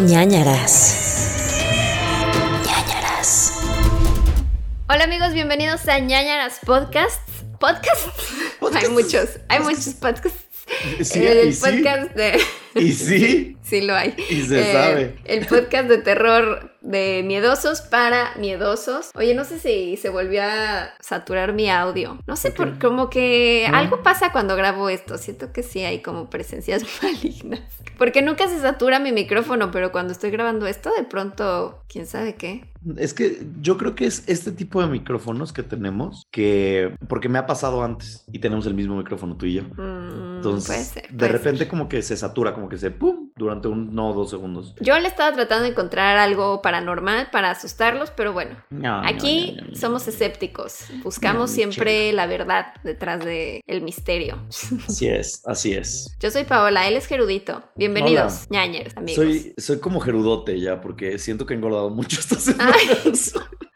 ñañaras. ñañaras. Hola amigos, bienvenidos a ñañaras Podcasts. ¿Podcasts? Podcasts. Hay muchos, hay muchos podcasts. Sí, el y sí. podcast de... Y sí, Sí lo hay. Y se sabe. El podcast de terror de miedosos para miedosos. Oye, no sé si se volvió a saturar mi audio. No sé, ¿Por como que No. algo pasa cuando grabo esto. Siento que sí hay como presencias malignas. Porque nunca se satura mi micrófono, pero cuando estoy grabando esto, de pronto, quién sabe qué. es que yo creo que es este tipo de micrófonos que tenemos que, porque me ha pasado antes y tenemos el mismo micrófono tú y yo. Mm, Entonces, puede ser. de repente ser. como que se satura, como que se pum, durante un, no, dos segundos. Yo le estaba tratando de encontrar algo paranormal para asustarlos, pero bueno. No, no, Aquí no, no, no. somos escépticos. Buscamos siempre la verdad detrás del el misterio. Así es, así es. Yo soy Paola, él es Gerudito. Bienvenidos, ñañers, amigos. Soy, soy como gerudote ya, porque siento que he engordado mucho estas Ay.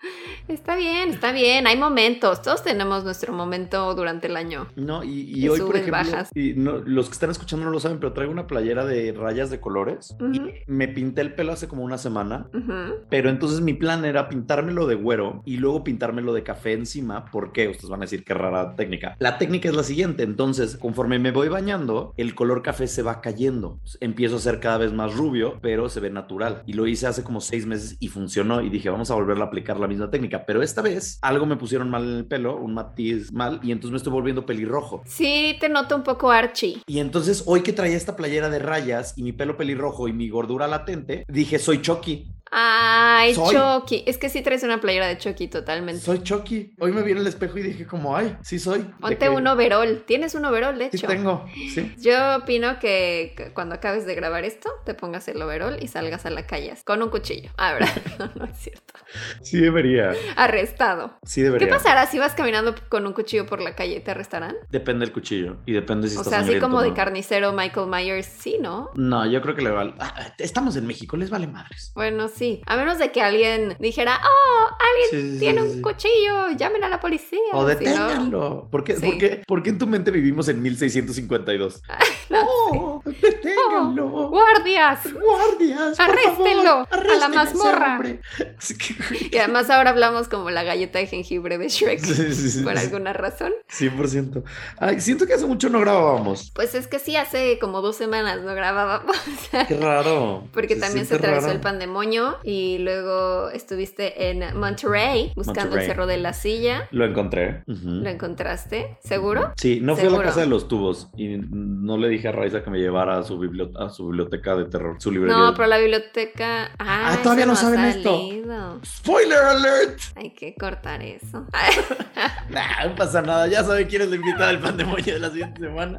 Está bien, está bien. Hay momentos. Todos tenemos nuestro momento durante el año. No, y, y hoy, por ejemplo, bajas. y no- los que están escuchando no lo saben, pero traigo una playera de rayas de colores y me pinté el pelo hace como una semana. Pero entonces mi plan era pintármelo de güero y luego pintármelo de café encima. ¿Por qué? Ustedes van a decir qué rara técnica. La técnica es la siguiente. Entonces, conforme me voy bañando, el color café se va cayendo. Empiezo a ser cada vez más rubio, pero se ve natural. Y lo hice hace como seis meses y funcionó. Y dije, vamos a volver a aplicar la misma técnica. Pero esta vez algo me pusieron mal en el pelo, un matiz mal, y entonces me estoy volviendo pelirrojo. Sí, te noto un poco Archie. Y entonces hoy que traía esta playera de rayas y mi pelo pelirrojo y mi gordura latente, dije, soy Chucky. Ay, Soy. Chucky. Es que sí traes una playera de Chucky totalmente. Soy Chucky. Hoy me vi en el espejo y dije como, ay, sí soy. ¿De Ponte un overol. Tienes un overol, de Sí hecho. tengo, sí. Yo opino que cuando acabes de grabar esto, te pongas el overol y salgas a la calle con un cuchillo. Ahora, no, no es cierto. Sí debería. Arrestado. Sí debería. ¿Qué pasará si vas caminando con un cuchillo por la calle y te arrestarán? Depende del cuchillo y depende si o está sea, así como o de carnicero Michael Myers, sí, ¿no? No, yo creo que le vale. Ah, estamos en México, les vale madres. Bueno, sí. A menos de que alguien dijera, oh, alguien Sí, sí, tiene sí, un cuchillo, llamen a la policía. O deténganlo. ¿Por, qué, por, qué, por qué en tu mente vivimos en 1652? no ¡Oh! ¡Deténganlo! ¡Guardias! ¡Guardias! por ¡Arréstenlo! favor, ¡A la mazmorra! Y además ahora hablamos como la galleta de jengibre de Shrek. Sí, sí, sí, Por sí. alguna razón. 100%. Ay, siento que hace mucho no grabábamos. Pues es que sí, hace como dos semanas no grabábamos. Qué raro. Porque también se atravesó raro. el pandemonio y luego estuviste en Monterrey buscando Monterrey. el cerro de la silla. Lo encontré. ¿Lo encontraste? ¿Seguro? Sí, no fui a la casa de los tubos y no le dije a Raiza que me llevara a su, biblio- a su biblioteca de terror, su librería. No, pero la biblioteca. Ah, Ah, todavía no ha saben esto. ¡Spoiler alert! Hay que cortar eso. Nah, no pasa nada, ya sabe quién es la invitada del pandemonio de la siguiente semana.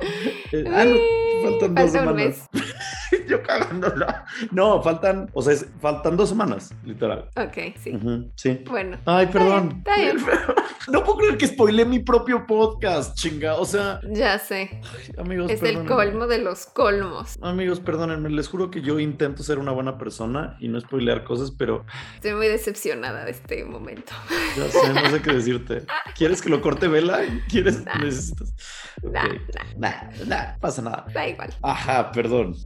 Eh, ah, no, Uy, faltan dos semanas. Yo cagándola. No, faltan, o sea, es- faltan dos semanas, literal. Ok, sí. Sí. Bueno. Ay, perdón. Está bien, No puedo creer que spoilé mi propio podcast, chinga. O sea, Ya sé. amigos, Es el perdónenme. colmo de los colmos. Amigos, perdónenme, les juro que yo intento ser una buena persona y no spoilear cosas, pero Estoy muy decepcionada de este momento. ya sé, no sé qué decirte. ¿Quieres que lo corte vela? ¿Quieres? Nah. Necesitas. Nah, Ok. Nah, nah, pasa nada. Da igual. Ajá, perdón.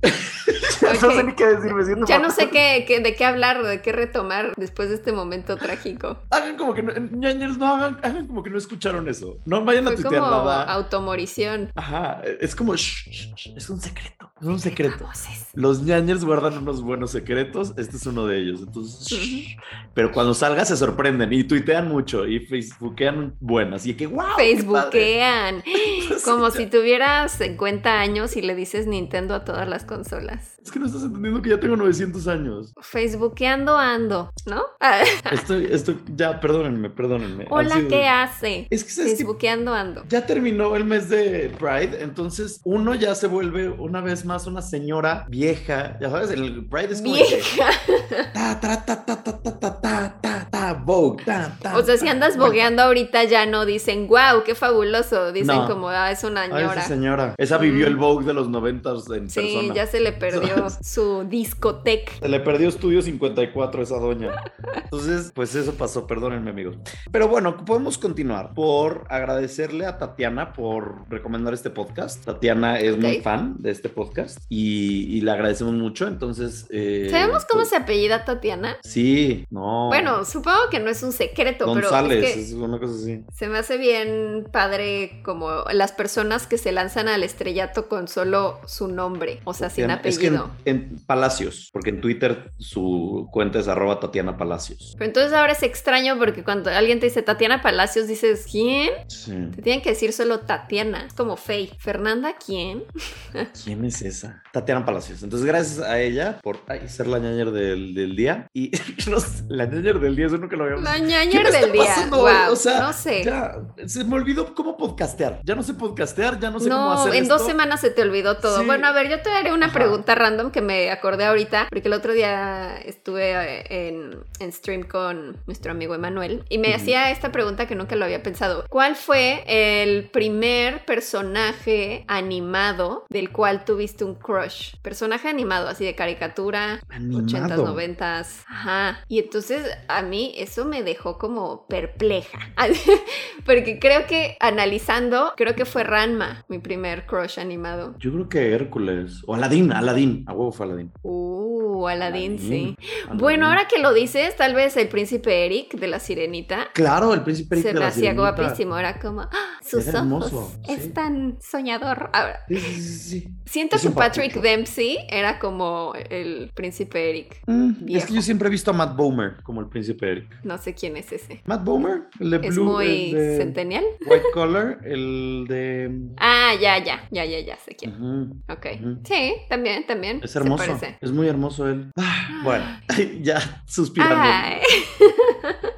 Ya no sé ni qué decir, me siento Ya no sé qué, qué- de qué hablar, de qué retomar después de este momento trágico. Hagan como que no, ñañeros, no hagan, hagan como que no escucharon eso. No vayan a Fue tuitear como nada. automorición. Ajá, es como shh, shh, shh, es un secreto. Es un secreto. Los ñañers guardan unos buenos secretos. Este es uno de ellos. Entonces, shh. pero cuando salga se sorprenden y tuitean mucho y facebookean buenas. Y que wow. Facebookean. Como Sí, si tuvieras 50 años y le dices Nintendo a todas las consolas. Es que no estás entendiendo que ya tengo 900 años. Facebookeando ando, ¿no? estoy, estoy, ya, perdónenme, perdónenme. Hola, ¿qué hace? Es que Facebookeando ando. Ya terminó el mes de Pride, entonces uno ya se vuelve una vez más una señora vieja. Ya sabes, el Pride es como. Vieja. ta, ta, ta, ta, ta, ta, ta, ta. Vogue. ta, ta, O sea, si andas bogueando ahorita ya no dicen, wow, qué fabuloso. Dicen No. como, ah, es una Ay, ñora. esa señora. Esa vivió Mm. el Vogue de los noventas en Sí, persona. ya se le perdió su discoteca. Se le perdió Estudio 54 a esa doña. Entonces, pues eso pasó, perdónenme amigos. Pero bueno, podemos continuar por agradecerle a Tatiana por recomendar este podcast. Tatiana es muy Ok. fan de este podcast y, y le agradecemos mucho. Entonces... eh, ¿Sabemos cómo pues, se apellida Tatiana? Sí, no. Bueno, supongo que no es un secreto, González, pero es que es una cosa así. se me hace bien padre como las personas que se lanzan al estrellato con solo su nombre, o sea, sin Es que en, apellido. en Palacios, porque en Twitter su cuenta es arroba Tatiana Palacios. Pero entonces ahora es extraño porque cuando alguien te dice Tatiana Palacios, dices, ¿quién? Sí. Te tienen que decir solo Tatiana. Es como Faye. ¿Fernanda quién? ¿Quién es esa? Tatiana Palacios. Entonces, gracias a ella por ay, ser la ñañer del, del día. Y la ñañer del día, eso nunca lo La ¿Qué ñañer del día. pasando? Wow, O sea, no sé. Ya, se me olvidó cómo podcastear. Ya no sé podcastear, ya no sé cómo No, hacer en esto. dos semanas se te olvidó todo. Sí. Bueno, a ver, yo te haré una Ajá. pregunta random que me acordé ahorita, porque el otro día estuve eh, en, en stream con nuestro amigo Emanuel y me hacía esta pregunta que nunca lo había pensado. ¿Cuál fue el primer personaje animado del cual tuviste un crush? Personaje animado, así de caricatura, Animado. 80s, 90s. Ajá. Y entonces a mí eso me dejó como perpleja. Porque creo que analizando, creo que fue Ranma, mi primer crush animado. Yo creo que Hércules. O Aladín, Aladín. A huevo fue Aladín. Uh, Aladdin, sí. Bueno, ahora que lo dices, tal vez el príncipe Eric de la sirenita. Claro, el príncipe Eric Se de me la hacía Sirenita. guapísimo, era como, ¡ah! sus Era ojos, hermoso, es tan soñador. Ahora, Sí, sí, siento Es que Patrick. Dempsey era como el príncipe Eric. Mm, es que yo siempre he visto a Matt Bomer como el príncipe Eric. No sé quién es ese. Matt Bomer, el de Es Blue, muy el de centennial. White Collar, el de. Ah, ya, ya, ya, ya, ya sé quién. Ujú. Ok. Sí, también, también. Es hermoso. Es muy hermoso bueno, ya suspirando. Ay.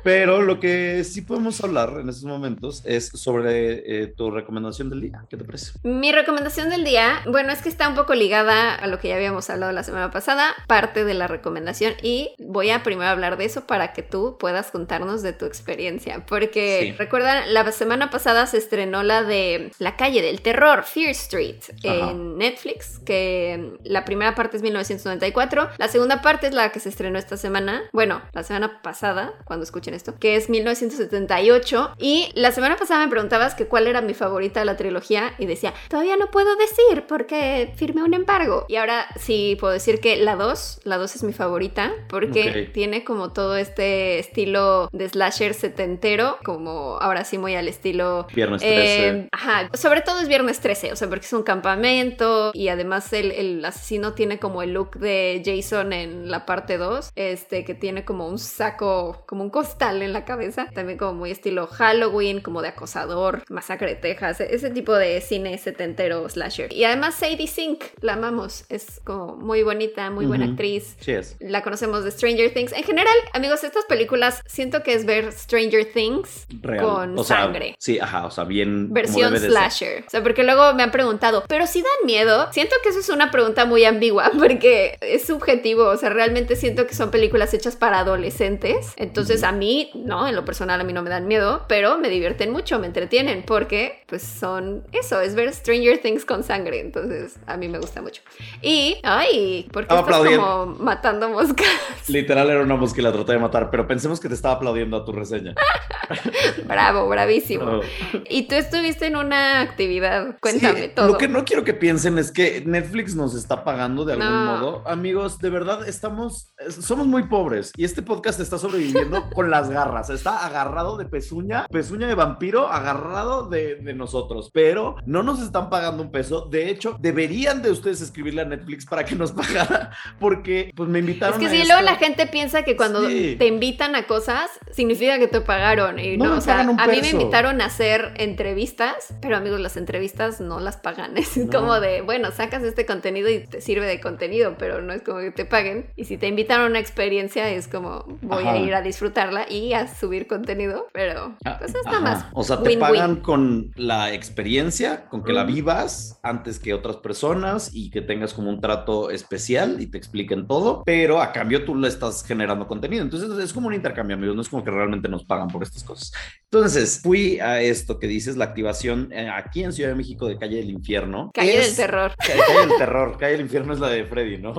Pero lo que sí podemos hablar en estos momentos es sobre eh, tu recomendación del día. ¿Qué te parece? Mi recomendación del día, bueno, es que está un poco ligada a lo que ya habíamos hablado la semana pasada, parte de la recomendación y voy a primero hablar de eso para que tú puedas contarnos de tu experiencia, porque Sí. recuerdan, la semana pasada se estrenó la de La calle del terror, Fear Street, Ajá. en Netflix, que la primera parte es 1994, la segunda parte es la que se estrenó esta semana, bueno, la semana pasada, cuando escuchen esto, que es 1978 y la semana pasada me preguntabas que cuál era mi favorita de la trilogía y decía, todavía no puedo decir porque firmé un embargo. Y ahora sí puedo decir que la 2, la 2 es mi favorita porque Ok. tiene como todo este estilo de slasher setentero, como ahora sí muy al estilo Viernes 13. eh, ajá, sobre todo es viernes 13, o sea, porque es un campamento y además el, el asesino tiene como el look de Jason en la parte 2, este que tiene como un saco, como un costal en la cabeza, también como muy estilo Halloween, como de acosador, masacre de Texas, ese tipo de cine setentero slasher. Y además Sadie Sink, la amamos, es como muy bonita, muy buena Ujú. actriz. Sí es. La conocemos de Stranger Things. En general, amigos, estas películas siento que es ver Stranger Things Real. con O sea, sangre. Sí, ajá, o sea, bien. Versión slasher. O sea, porque luego me han preguntado, pero si dan miedo, siento que eso es una pregunta muy ambigua porque es subjetivo. O sea, realmente siento que son películas hechas para adolescentes. Entonces, a mí, no, en lo personal, a mí no me dan miedo, pero me divierten mucho, me entretienen porque, pues, son eso, es ver Stranger Things con sangre. Entonces, a mí me gusta mucho. Y, ay, ¿por qué Estaba estás aplaudiendo. como matando moscas? Literal era una mosca y la traté de matar, pero pensemos que te estaba aplaudiendo a tu reseña. Bravo, bravísimo. No. Y tú estuviste en una actividad, cuéntame Sí, todo. Lo que no quiero que piensen es que Netflix nos está pagando de algún No. modo. Amigos, de verdad estamos, es- somos muy pobres y este podcast está sobreviviendo con las garras. Está agarrado de pezuña, pezuña de vampiro, agarrado de, de nosotros, pero no nos están pagando un peso. De hecho, deberían de ustedes escribirle a Netflix para que nos pagara, porque pues me Es invitaron que a sí, luego la gente piensa que cuando Sí. te invitan a cosas, significa que te pagaron. Y No no, o sea, a mí me invitaron a hacer entrevistas, pero amigos, las entrevistas no las pagan. Es No. como de, bueno, sacas este contenido y te sirve de contenido, pero no es como que te paguen. Y si te invitaron a una experiencia, es como, voy a Ajá. ir a disfrutarla. Y a subir contenido, pero Ah, pues es nada más. O sea, te win-win. pagan con la experiencia, con que la vivas antes que otras personas y que tengas como un trato especial y te expliquen todo, pero a cambio tú le estás generando contenido. Entonces es como un intercambio, amigos, no es como que realmente nos pagan por estas cosas. Entonces fui a esto que dices, la activación eh, aquí en Ciudad de México de Calle del Infierno. Calle Es- del terror. Ca- Calle del Terror, Calle del Infierno es la de Freddy, ¿no?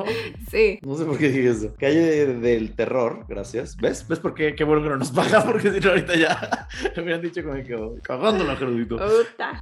Sí. No sé por qué dije eso. Calle de- del Terror, gracias. ¿Ves? ¿Ves por qué? Qué bueno que no nos paga, porque si no ahorita ya me hubieran dicho como que cagándola, Gerudito.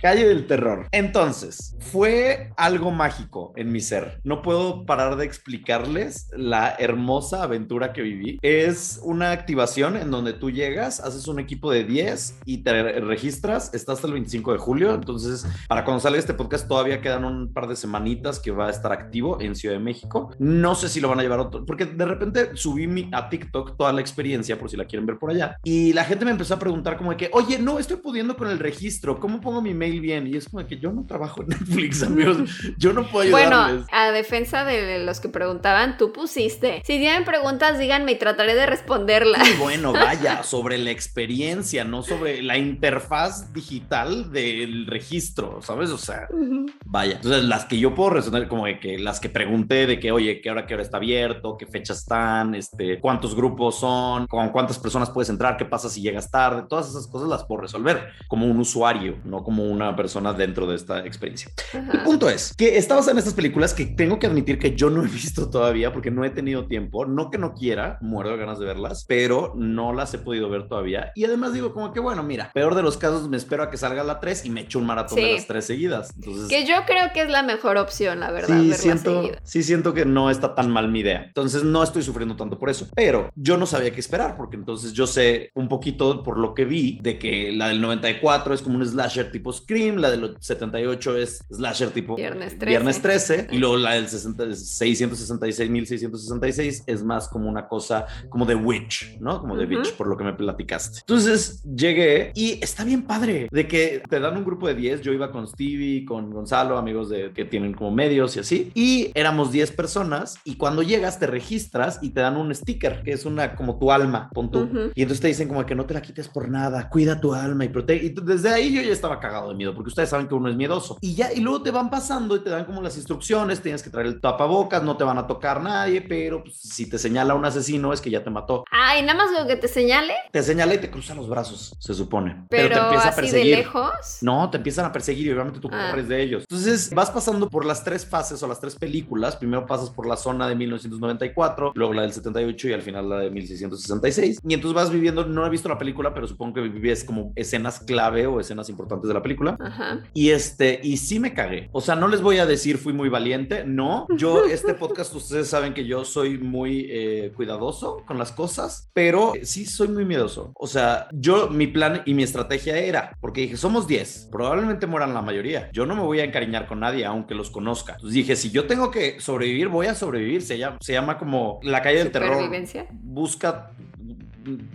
Calle del Terror. Entonces, fue algo mágico en mi ser. No puedo parar de explicarles la hermosa aventura que viví. Es una activación en donde tú llegas, haces un equipo de 10 y te registras. Está hasta el 25 de julio. Entonces, para cuando salga este podcast, todavía quedan un par de semanitas que va a estar activo en Ciudad de México. No sé si lo van a llevar otro, porque de repente subí mi- a TikTok toda la experiencia, por si la quieren ver por allá. Y la gente me empezó a preguntar como de que, oye, no, estoy pudiendo con el registro, ¿cómo pongo mi mail bien? Y es como de que yo no trabajo en Netflix, amigos, yo no puedo ayudarles. Bueno, a defensa de los que preguntaban, tú pusiste. Si tienen preguntas, díganme y trataré de responderlas. Y bueno, vaya, sobre la experiencia, no sobre la interfaz digital del registro, ¿sabes? O sea, Ujú. Vaya, entonces las que yo puedo responder como de que las que pregunté de que, oye, ¿qué hora, qué hora está abierto? ¿Qué fechas están? Este, ¿Cuántos grupos son? ¿Con cuántas personas puedes entrar? ¿Qué pasa si llegas tarde? Todas esas cosas las puedo resolver como un usuario, no como una persona dentro de esta experiencia. El Ajá. punto es que está basada en estas películas que tengo que admitir que yo no he visto todavía porque no he tenido tiempo. No que no quiera, muero de ganas de verlas, pero no las he podido ver todavía. Y además digo como que, bueno, mira, peor de los casos me espero a que salga la 3 y me echo un maratón de Sí. las tres seguidas. Entonces, Que yo creo que es la mejor opción, la verdad, Sí siento, seguida. sí siento que no está tan mal mi idea. Entonces no estoy sufriendo tanto por eso. Pero yo no sabía qué esperar porque entonces yo sé un poquito por lo que vi de que la del 94 es como un slasher tipo Scream, la del 78 es slasher tipo Viernes 13. Viernes 13 y luego la del 60 666 1666 es más como una cosa como de Witch, ¿no? Como de Ujú. Witch por lo que me platicaste. Entonces llegué y está bien padre de que te dan un grupo de 10. Yo iba con Stevie, con Gonzalo, amigos de que tienen como medios y así. Y éramos 10 personas y cuando llegas te registras y te dan un sticker que es una como tu alma, pon tú. Y entonces te dicen como que no te la quites por nada, cuida tu alma y protege. Y desde ahí yo ya estaba cagado de miedo porque ustedes saben que uno es miedoso. Y ya, y luego te van pasando y te dan como las instrucciones, tienes que traer el tapabocas, no te van a tocar nadie, pero pues, si te señala un asesino es que ya te mató. Ay, nada más lo que te señale, Te señala y te cruza los brazos, se supone. pero, te empieza a así de perseguir. lejos. No, te empiezan a perseguir y obviamente tú Ah. corres de ellos. Entonces vas pasando por las tres fases o las tres películas. Primero pasas por la zona de 1994, luego la del 78 y al final la de 1666. Y entonces vas viviendo, no he visto la película, pero supongo que vives como escenas clave o escenas importantes de la película. Ajá. Y este, y sí me cagué. O sea, no les voy a decir fui muy valiente. No, yo, este podcast, ustedes saben que yo soy muy eh, cuidadoso con las cosas, pero sí soy muy miedoso. O sea, yo, mi plan y mi estrategia era, porque dije, somos 10, probablemente mueran la mayoría. Yo no me voy a encariñar con nadie, aunque los conozca. Entonces dije, si yo tengo que sobrevivir, voy a sobrevivir. Se llama, se llama como la calle del terror. Busca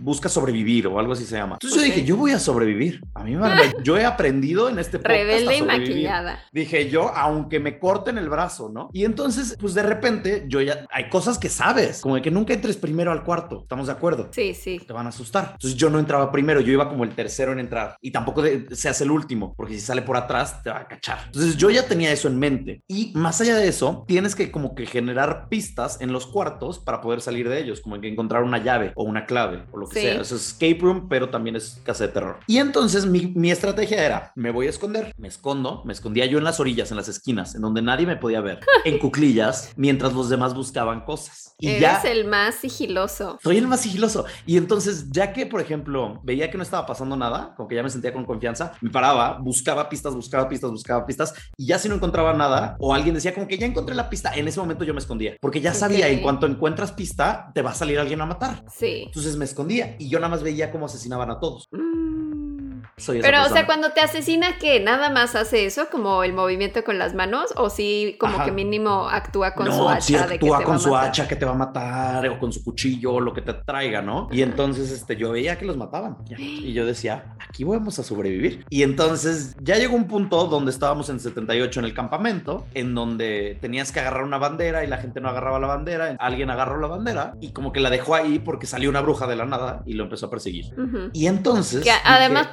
busca sobrevivir o algo así se llama. Entonces Ok. yo dije, yo voy a sobrevivir. A mí me. Yo he aprendido en este podcast Rebelde a y maquillada. Dije yo, aunque me corten el brazo, ¿no? Y entonces, pues de repente, yo ya, hay cosas que sabes, como de que nunca entres primero al cuarto, ¿estamos de acuerdo? Sí, sí. Te van a asustar. Entonces yo no entraba primero, yo iba como el tercero en entrar. Y tampoco de- se hace el último, porque si sale por atrás te va a cachar. Entonces yo ya tenía eso en mente. Y más allá de eso, tienes que como que generar pistas en los cuartos para poder salir de ellos, como que encontrar una llave o una clave o lo que Sí. sea. Eso es escape room, pero también es casa de terror. Y entonces mi, mi estrategia era, me voy a esconder, me escondo, me escondía yo en las orillas, en las esquinas, en donde nadie me podía ver, en cuclillas, mientras los demás buscaban cosas. Y Eres ya... el más sigiloso. Soy el más sigiloso. Y entonces, ya que, por ejemplo, veía que no estaba pasando nada, como que ya me sentía con confianza, me paraba, buscaba pistas, buscaba pistas, buscaba pistas, y ya si no encontraba nada, o alguien decía como que ya encontré la pista, en ese momento yo me escondía, porque ya sabía, Ok. en cuanto encuentras pista, te va a salir alguien a matar. Sí. Entonces me escondía y yo nada más veía cómo asesinaban a todos. Soy esa Pero, o sea, cuando te asesina, ¿qué? ¿Nada más hace eso? ¿Como el movimiento con las manos? ¿O sí, como Ajá. que mínimo actúa con no, su hacha sí de que actúa te con va su matar? hacha que te va a matar o con su cuchillo o lo que te traiga, ¿no? Y entonces este, yo veía que los mataban y yo decía, aquí vamos a sobrevivir. Y entonces ya llegó un punto donde estábamos en 78 en el campamento, en donde tenías que agarrar una bandera y la gente no agarraba la bandera, alguien agarró la bandera y como que la dejó ahí porque salió una bruja de la nada y lo empezó a perseguir. Y entonces... Que dije, además,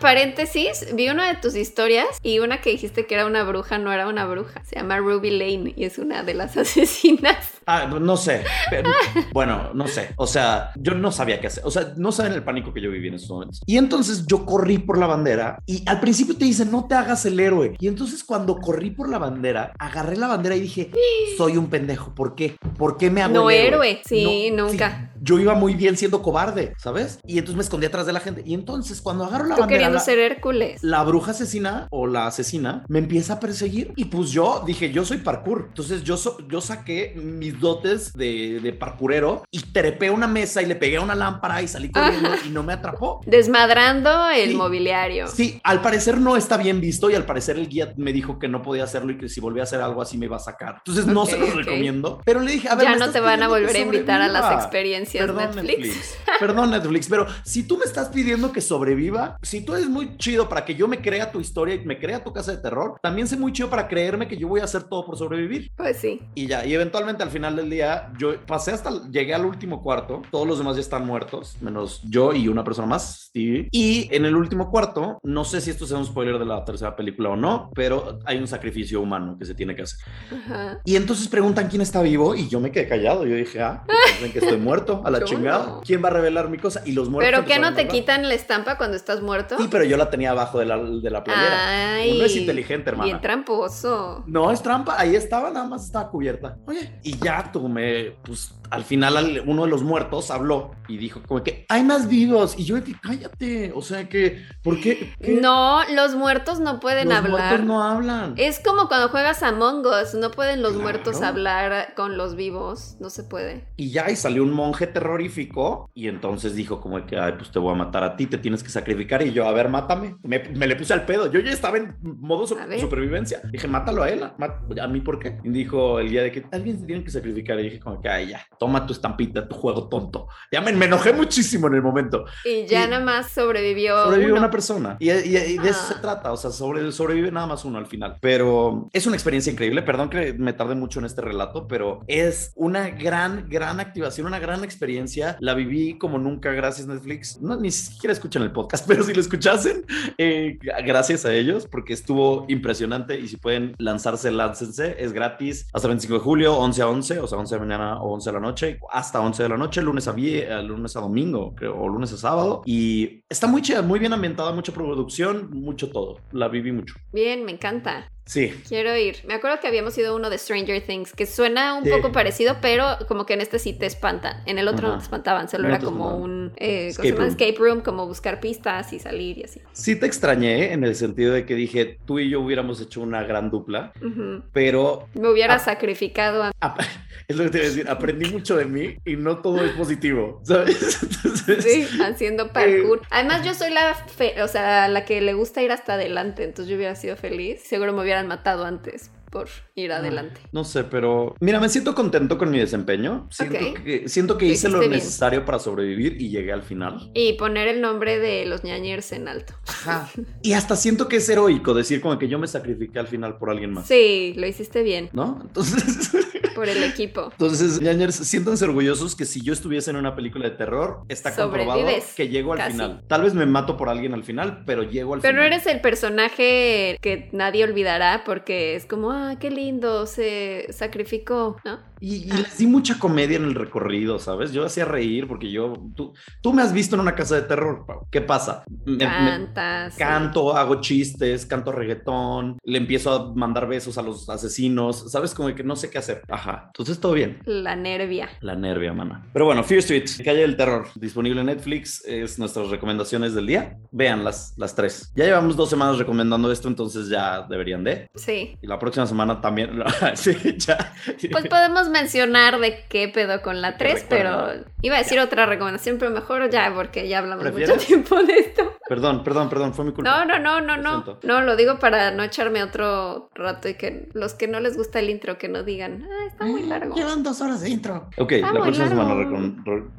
vi una de tus historias y una que dijiste que era una bruja, no era una bruja. Se llama Ruby Lane y es una de las asesinas. Ah, no sé. Pero- bueno, no sé. O sea, yo no sabía qué hacer. O sea, no saben el pánico que yo viví en esos momentos. Y entonces yo corrí por la bandera y al principio te dicen, no te hagas el héroe. Y entonces cuando corrí por la bandera, agarré la bandera y dije, soy un pendejo. ¿Por qué? ¿Por qué me hago No el héroe. Sí, No, nunca. sí. Yo iba muy bien siendo cobarde, ¿sabes? Y entonces me escondí atrás de la gente. Y entonces cuando agarro la Tú bandera... queriendo la- ser Hércules. la bruja asesina o la asesina me empieza a perseguir y pues yo dije, yo soy parkour. Entonces yo, so- yo saqué mis dotes de, de parkourero y trepé una mesa y le pegué a una lámpara y salí corriendo y no me atrapó. Desmadrando el Sí. mobiliario. Sí, al parecer no está bien visto y al parecer el guía me dijo que no podía hacerlo y que si volvía a hacer algo así me iba a sacar. Entonces no se los recomiendo. Pero le dije, a ver, ya no te van a volver a invitar a las experiencias Perdón, Netflix. Perdón, Netflix, pero si tú me estás pidiendo que sobreviva, si tú eres muy chido para que yo me crea tu historia y me crea tu casa de terror, también sé muy chido para creerme que yo voy a hacer todo por sobrevivir. Pues sí. Y ya, y eventualmente al final del día, yo pasé hasta, llegué al último cuarto, todos los demás ya están muertos, menos yo y una persona más, Stevie. Y en el último cuarto, no sé si esto sea un spoiler de la tercera película o no, pero hay un sacrificio humano que se tiene que hacer. Ajá. Y entonces preguntan quién está vivo y yo me quedé callado. Yo dije, ah, pues piensan que estoy muerto, a la ¿Cómo chingada. ¿Quién va a revelar mi cosa? Y los muertos. ¿Pero qué no te quitan la estampa cuando estás muerto? Sí, pero yo la tenía abajo de la, de la playera. Ay. Uno es inteligente, hermana. Bien tramposo. No, es trampa, ahí estaba, nada más estaba cubierta. Oye, y ya tú me, pues al final al- uno de los muertos habló y dijo como que hay más vivos. Y yo dije, cállate, o sea que, ¿por qué? ¿Qué? No, los muertos no pueden los hablar. muertos no hablan. Es como cuando juegas a Us, no pueden los Claro. muertos hablar con los vivos, no se puede. Y ya, y salió un monje terrorífico y entonces dijo como que, ay, pues te voy a matar a ti, te tienes que sacrificar. Y yo, a ver, mátame. Me, me le puse al pedo. Yo ya estaba en modo ver. supervivencia. Dije, mátalo a él. ¿A mí por qué? Y dijo el día de que alguien se tiene que sacrificar. Y dije como que, ay, ya, toma tu estampita, tu juego tonto. Ya me, me enojé muchísimo en el momento. Y ya Y- nada más sobrevivió. Sobrevive uno. una persona. Y, y- y de eso Ah. se trata. O sea, sobre, sobrevive nada más uno al final. Pero es una experiencia increíble. Perdón que me tarde mucho en este relato, pero es una gran, gran activación, una gran experiencia. La viví como nunca gracias Netflix. No, ni siquiera escuchan el podcast, pero si lo escuchasen, eh, gracias a ellos, porque estuvo impresionante. Y si pueden lanzarse, láncense. Es gratis hasta 25 de julio, 11 a 11, o sea, 11 de la mañana o 11 de la noche, hasta 11 de la noche, lunes a, vie- eh, lunes a domingo, creo, o lunes a sábado. Y está muy chida, muy bien ambientada, mucha producción, mucho todo. La viví mucho. Bien, me encanta. Sí. Quiero ir. Me acuerdo que habíamos ido a uno de Stranger Things, que suena un Sí. poco parecido, pero como que en este sí te espantan. En el otro no te espantaban, solo era como no. un eh, ¿cómo se Escape room. escape room, como buscar pistas y salir y así. Sí te extrañé en el sentido de que dije, tú y yo hubiéramos hecho una gran dupla, Ujú. pero Me hubiera sacrificado a ap- es lo que te iba a decir, aprendí mucho de mí y no todo es positivo, ¿sabes? Entonces, Sí, haciendo parkour. Además, yo soy la, fe- o sea, la que le gusta ir hasta adelante, entonces yo hubiera sido feliz. Seguro me hubieran matado antes por ir adelante. No sé, pero mira, me siento contento con mi desempeño. Siento Ok. que, siento que hice lo bien. necesario para sobrevivir y llegué al final. Y poner el nombre de los ñañers en alto. Ajá. Y hasta siento que es heroico decir como que yo me sacrifiqué al final por alguien más. Sí, lo hiciste bien, ¿No? Entonces, por el equipo. entonces, ñañers, siéntanse orgullosos que si yo estuviese en una película de terror, está comprobado Sobrevives, que llego al casi. final. Tal vez me mato por alguien al final, pero llego al Pero final. eres el personaje que nadie olvidará porque es como, ah, qué lindo, se sacrificó, ¿no? Y, y les di mucha comedia en el recorrido, ¿sabes? Yo hacía reír porque yo, tú, tú me has visto en una casa de terror, Pau. ¿Qué pasa? Me- Cantas. canto, hago chistes, canto reggaetón, le empiezo a mandar besos a los asesinos, ¿sabes? Como que no sé qué hacer. Ajá, entonces todo bien. La nervia. La nervia, mana. Pero bueno, Fear Street, Calle del Terror, disponible en Netflix, es nuestras recomendaciones del día. Vean las, las tres. Ya llevamos dos semanas recomendando esto, entonces ya deberían de. Sí. Y la próxima semana también. sí, ya. Pues podemos mencionar de qué pedo con la 3, recuerden. pero iba a decir otra recomendación, pero mejor ya, porque ya hablamos mucho tiempo de esto. Perdón, perdón, perdón, fue mi culpa. No, no, no, no, Lo no. siento. No, lo digo para no echarme otro rato y que los que no les gusta el intro que no digan, ah, está muy largo. Llevan dos horas de intro. Ok, Está la próxima semana. largo.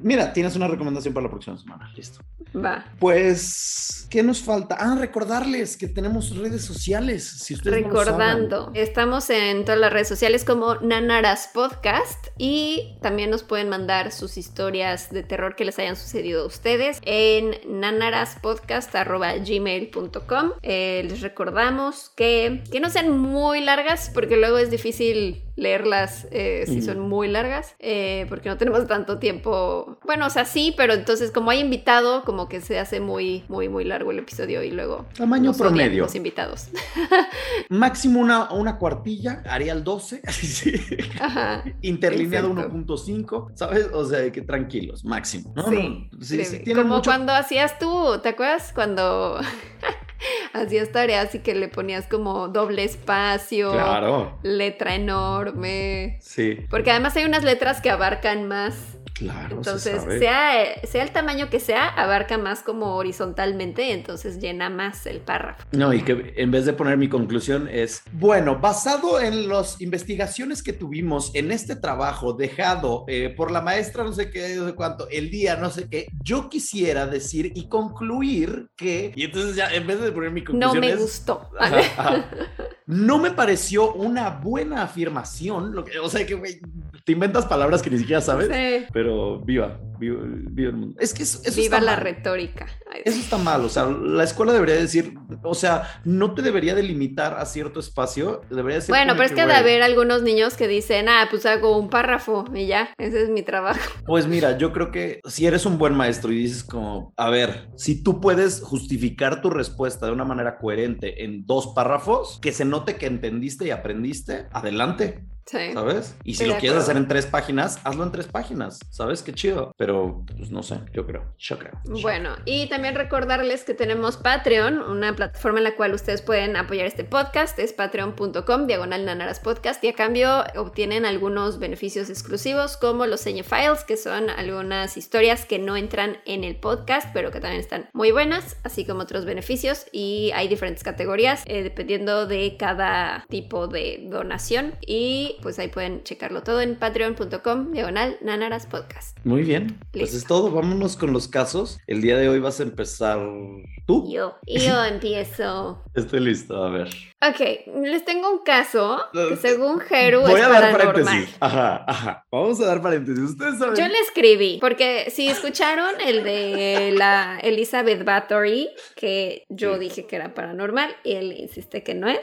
Mira, tienes una recomendación para la próxima semana. Listo. Va. Pues, ¿qué nos falta? Ah, recordarles que tenemos redes sociales. Si ustedes no lo Recordando, saben. estamos en todas las redes sociales como Nanaras Podcast y también nos pueden mandar sus historias de terror que les hayan sucedido a ustedes en nanaraspodcast.gmail.com. Eh, les recordamos que, que no sean muy largas porque luego es difícil leerlas eh, si Ujú. son muy largas eh, porque no tenemos tanto tiempo. Bueno, o sea, sí, pero entonces como hay invitado, como que se hace muy, muy, muy largo el episodio y luego... Tamaño promedio. Los invitados. Máximo una, una cuartilla, Arial 12, sí. Ajá. interlineado Exacto. 1.5, ¿sabes? O sea, que tranquilos, máximo. No, Sí, no, sí, de- sí, como mucho- cuando hacías tú, ¿te acuerdas? Cuando hacías tareas y que le ponías como doble espacio, Claro, letra enorme. sí, Porque además hay unas letras que abarcan más. Claro. Entonces, sea, sea el tamaño que sea, abarca más como horizontalmente, entonces llena más el párrafo. No, y que en vez de poner mi conclusión es, bueno, basado en las investigaciones que tuvimos en este trabajo dejado eh, por la maestra no sé qué, no sé cuánto, el día no sé qué, yo quisiera decir y concluir que... Y entonces ya, en vez de poner mi No conclusión me es- gustó. Ajá, ajá. No me pareció una buena afirmación, lo que- o sea que, güey, te inventas palabras que ni siquiera sabes, Sí. pero viva, viva, viva el mundo. Es que eso, eso Viva está la mal. retórica. Ay, Eso está mal, o sea, la escuela debería decir, o sea, no te debería delimitar a cierto espacio, debería ser Bueno, pero es que de haber algunos niños que dicen, ah, pues hago un párrafo y ya, ese es mi trabajo. Pues mira, yo creo que si eres un buen maestro y dices como, a ver, si tú puedes justificar tu respuesta de una manera coherente en dos párrafos, que se note que entendiste y aprendiste, adelante. Sí. ¿Sabes? Y si Estoy lo quieres acuerdo. hacer en tres páginas, hazlo en tres páginas. ¿Sabes? Qué chido. Pero, pues no sé, yo creo. Yo creo. Bueno, y también recordarles que tenemos Patreon, una plataforma en la cual ustedes pueden apoyar este podcast, es patreon.com, diagonal nanaras podcast, y a cambio obtienen algunos beneficios exclusivos como los seño files, que son algunas historias que no entran en el podcast, pero que también están muy buenas, así como otros beneficios, y hay diferentes categorías eh, dependiendo de cada tipo de donación, y pues ahí pueden checarlo todo en patreon.com, diagonal nanaras podcast. Muy bien. Pues Listo. es todo. Vámonos con los casos. El día de hoy vas a empezar tú. Yo, yo empiezo. Estoy listo. A ver. Ok, les tengo un caso que según Heru Voy es a dar paranormal. paréntesis. Ajá, ajá. Vamos a dar paréntesis. Ustedes saben. Yo le escribí, porque si escucharon el de la Elizabeth Bathory, que yo dije que era paranormal, y él insiste que no es.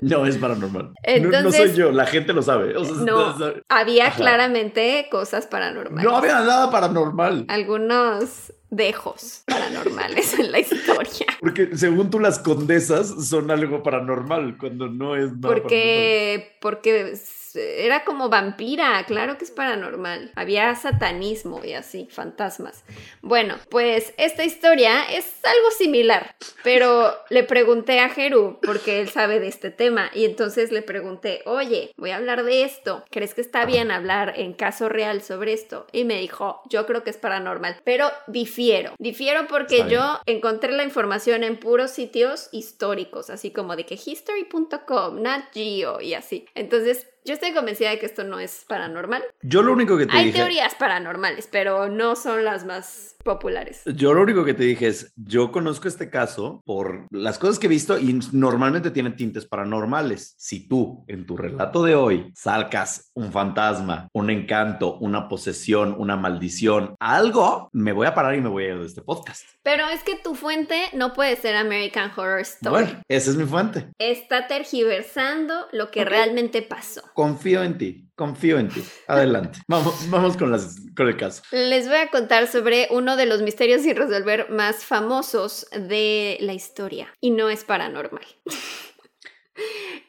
No es paranormal. No- no, Entonces- soy yo. La gente lo sabe. O sea, No, había Ajá. claramente cosas paranormales. No había nada paranormal. Algunos dejos paranormales en la historia. Porque según tú, las condesas son algo paranormal cuando no es nada paranormal. Porque, porque era como vampira, claro que es paranormal. Había satanismo y así, fantasmas. Bueno, pues esta historia es algo similar, pero le pregunté a Jeru, porque él sabe de este tema, y entonces le pregunté, oye, voy a hablar de esto, ¿crees que está bien hablar en caso real sobre esto? Y me dijo, yo creo que es paranormal, pero difiero, difiero porque yo encontré la información en puros sitios históricos, así como de que history.com, Nat Geo y así. Entonces, yo estoy convencida de que esto no es paranormal. Yo lo único que te Hay dije. teorías paranormales, pero no son las más populares. Yo lo único que te dije es, yo conozco este caso por las cosas que he visto y normalmente tienen tintes paranormales. Si tú en tu relato de hoy sacas un fantasma, un encanto, una posesión, una maldición, algo, me voy a parar y me voy a ir de este podcast. Pero es que tu fuente no puede ser American Horror Story. Bueno, esa es mi fuente. Está tergiversando lo que realmente pasó. Confío en ti, confío en ti. Adelante. vamos, vamos con, las, con el caso. Les voy a contar sobre uno de los misterios sin resolver más famosos de la historia. Y no es paranormal.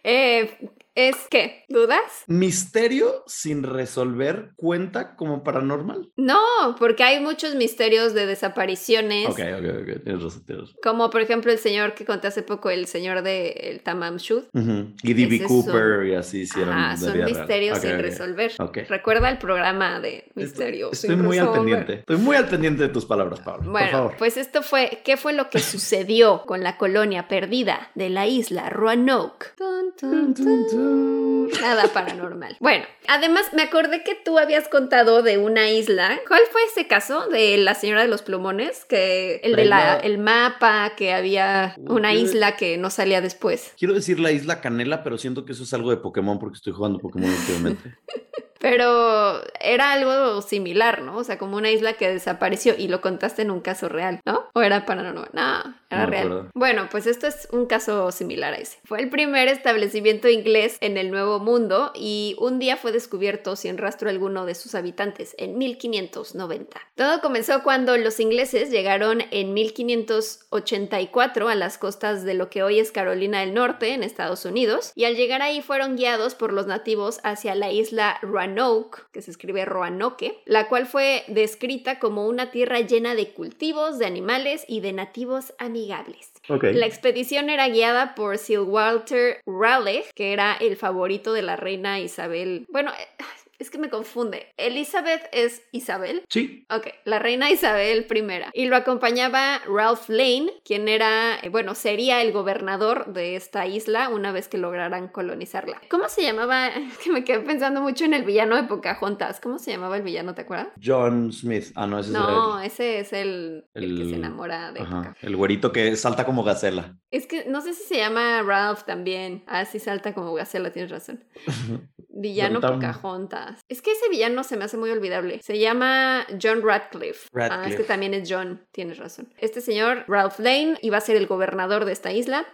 Eh, es ¿qué? ¿Dudas? Misterio sin resolver cuenta como paranormal. No, porque hay muchos misterios de desapariciones. Ok, ok, ok. Tienes razón, tienes razón. Como por ejemplo el señor que conté hace poco, el señor de el Tamam Shud. Ujú. Y D.B. Cooper y así hicieron. Ah, son misterios sin resolver. Ok. Recuerda el programa de misterios Estoy muy al pendiente. Estoy muy al pendiente de tus palabras, Pablo. por Bueno, favor. pues esto fue, ¿qué fue lo que sucedió con la colonia perdida de la isla Roanoke? Tun, tun, tun. Nada paranormal. Bueno, además me acordé que tú habías contado de una isla. ¿Cuál fue ese caso de la señora de los plumones? Que el de la, el mapa, que había una isla que no salía después. Quiero decir la isla Canela, pero siento que eso es algo de Pokémon porque estoy jugando Pokémon últimamente. Pero era algo similar, ¿no? O sea, como una isla que desapareció y lo contaste en un caso real, ¿no? ¿O era paranormal? No, era No real. Bueno, pues esto es un caso similar a ese. Fue el primer establecimiento inglés en el Nuevo Mundo y un día fue descubierto sin rastro alguno de sus habitantes en 1590. Todo comenzó cuando los ingleses llegaron en 1584 a las costas de lo que hoy es Carolina del Norte, en Estados Unidos, y al llegar ahí fueron guiados por los nativos hacia la isla Roanoke, que se escribe Roanoke, la cual fue descrita como una tierra llena de cultivos, de animales y de nativos amigables. La expedición era guiada por Sir Walter Raleigh, que era el favorito de la reina Isabel. Bueno, eh, es que me confunde. Elizabeth es Isabel. Sí. Ok, la reina Isabel I. Y lo acompañaba Ralph Lane, quien era, eh, bueno, sería el gobernador de esta isla una vez que lograran colonizarla. ¿Cómo se llamaba? Es que me quedé pensando mucho en el villano de Pocahontas. ¿Cómo se llamaba el villano, te acuerdas? John Smith. Ah, no, ese No, es ese es el, el que el- se enamora de el. Ajá. Pocahontas. El güerito que salta como gacela. Es que no sé si se llama Ralph también. Ah, sí salta como gacela, tienes razón. Villano Tam- Es que ese villano se me hace muy olvidable. Se llama John Radcliffe. Ah, es que también es John, tienes razón. Este señor, Ralph Lane, iba a ser el gobernador de esta isla.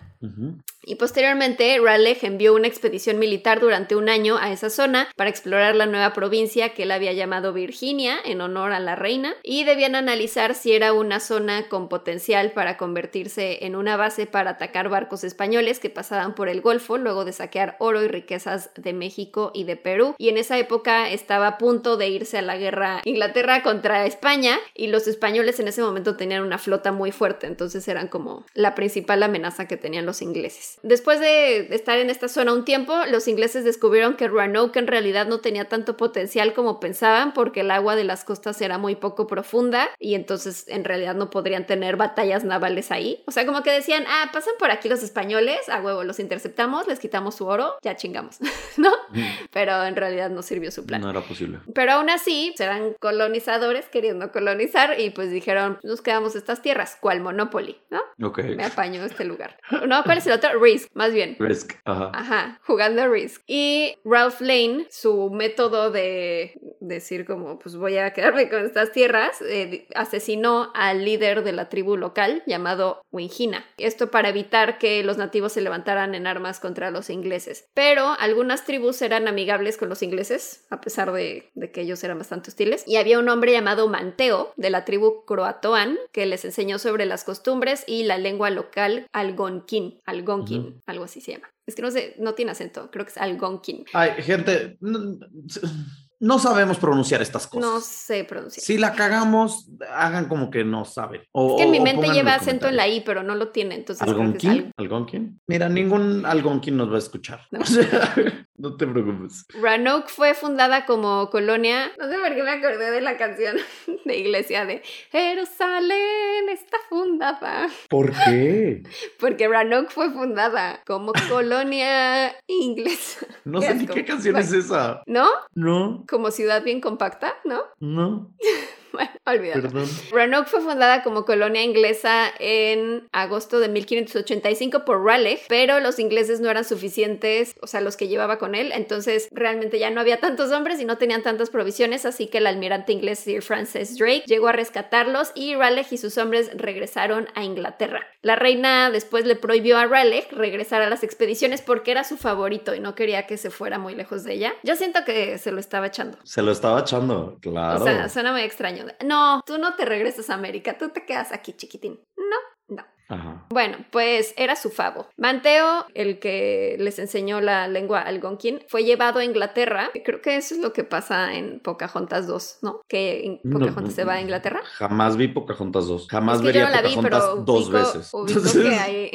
Y posteriormente, Raleigh envió una expedición militar durante un año a esa zona para explorar la nueva provincia que él había llamado Virginia en honor a la reina y debían analizar si era una zona con potencial para convertirse en una base para atacar barcos españoles que pasaban por el Golfo luego de saquear oro y riquezas de México y de Perú. Y en esa época estaba a punto de irse a la guerra Inglaterra contra España y los españoles en ese momento tenían una flota muy fuerte, entonces eran como la principal amenaza que tenían los ingleses. Después de estar en esta zona un tiempo, los ingleses descubrieron que Roanoke en realidad no tenía tanto potencial como pensaban porque el agua de las costas era muy poco profunda y entonces en realidad no podrían tener batallas navales ahí. O sea, como que decían, ah, pasan por aquí los españoles, a huevo, los interceptamos, les quitamos su oro, ya chingamos, ¿no? Pero en realidad no sirvió su plan. No era posible. Pero aún así, eran colonizadores queriendo colonizar y pues dijeron, nos quedamos estas tierras, ¿cuál Monopoly? ¿No? Ok. Me apaño este lugar. No, ¿cuál es el otro? Risk, más bien. Risk. Ajá. Ajá, jugando Risk. Y Ralph Lane, su método de decir como, pues voy a quedarme con estas tierras, eh, asesinó al líder de la tribu local llamado Wingina. Esto para evitar que los nativos se levantaran en armas contra los ingleses. Pero algunas tribus eran amigables con los ingleses, a pesar de, de que ellos eran bastante hostiles. Y había un hombre llamado Manteo, de la tribu Croatoan, que les enseñó sobre las costumbres y la lengua local algonquín. Algonquin, algo así se llama. Es que no sé, no tiene acento, creo que es algonquin. Ay, gente, no, sabemos pronunciar estas cosas. No sé pronunciar. Si la cagamos, hagan como que no saben. O- es que en mi mente lleva acento en la. I, pero no lo tiene, entonces ¿Algonquín? ¿Algonquin? Mira, ningún algonquín nos va a escuchar. No. O sea, no te preocupes. Roanoke fue fundada como colonia. No sé por qué me acordé de la canción de iglesia de Jerusalén está fundada. ¿Por qué? Porque Roanoke fue fundada como colonia inglesa. No sé ni qué canción es esa. ¿No? No, Como ciudad bien compacta, ¿no? no, Bueno, olvídalo. perdón. Roanoke fue fundada como colonia inglesa en agosto de 1585 por Raleigh, pero los ingleses no eran suficientes, o sea, los que llevaba con él, entonces realmente ya no había tantos hombres y no tenían tantas provisiones, así que el almirante inglés Sir Francis Drake llegó a rescatarlos y Raleigh y sus hombres regresaron a Inglaterra. La reina después le prohibió a Raleigh regresar a las expediciones porque era su favorito y no quería que se fuera muy lejos de ella. Yo siento que se lo estaba echando. Se lo estaba echando, claro. O sea, suena muy extraño. No, tú no te regresas a América, tú te quedas aquí, chiquitín. No, no. Ajá. Bueno, pues era su favo. Manteo, el que les enseñó la lengua algonquin, fue llevado a Inglaterra. Creo que eso es lo que pasa en Pocahontas 2, ¿no? Que Pocahontas no, se va a. Inglaterra. Jamás vi Pocahontas 2. Jamás Es que yo vería no la vi, Pocahontas pero dos ubico- veces. ubico que hay...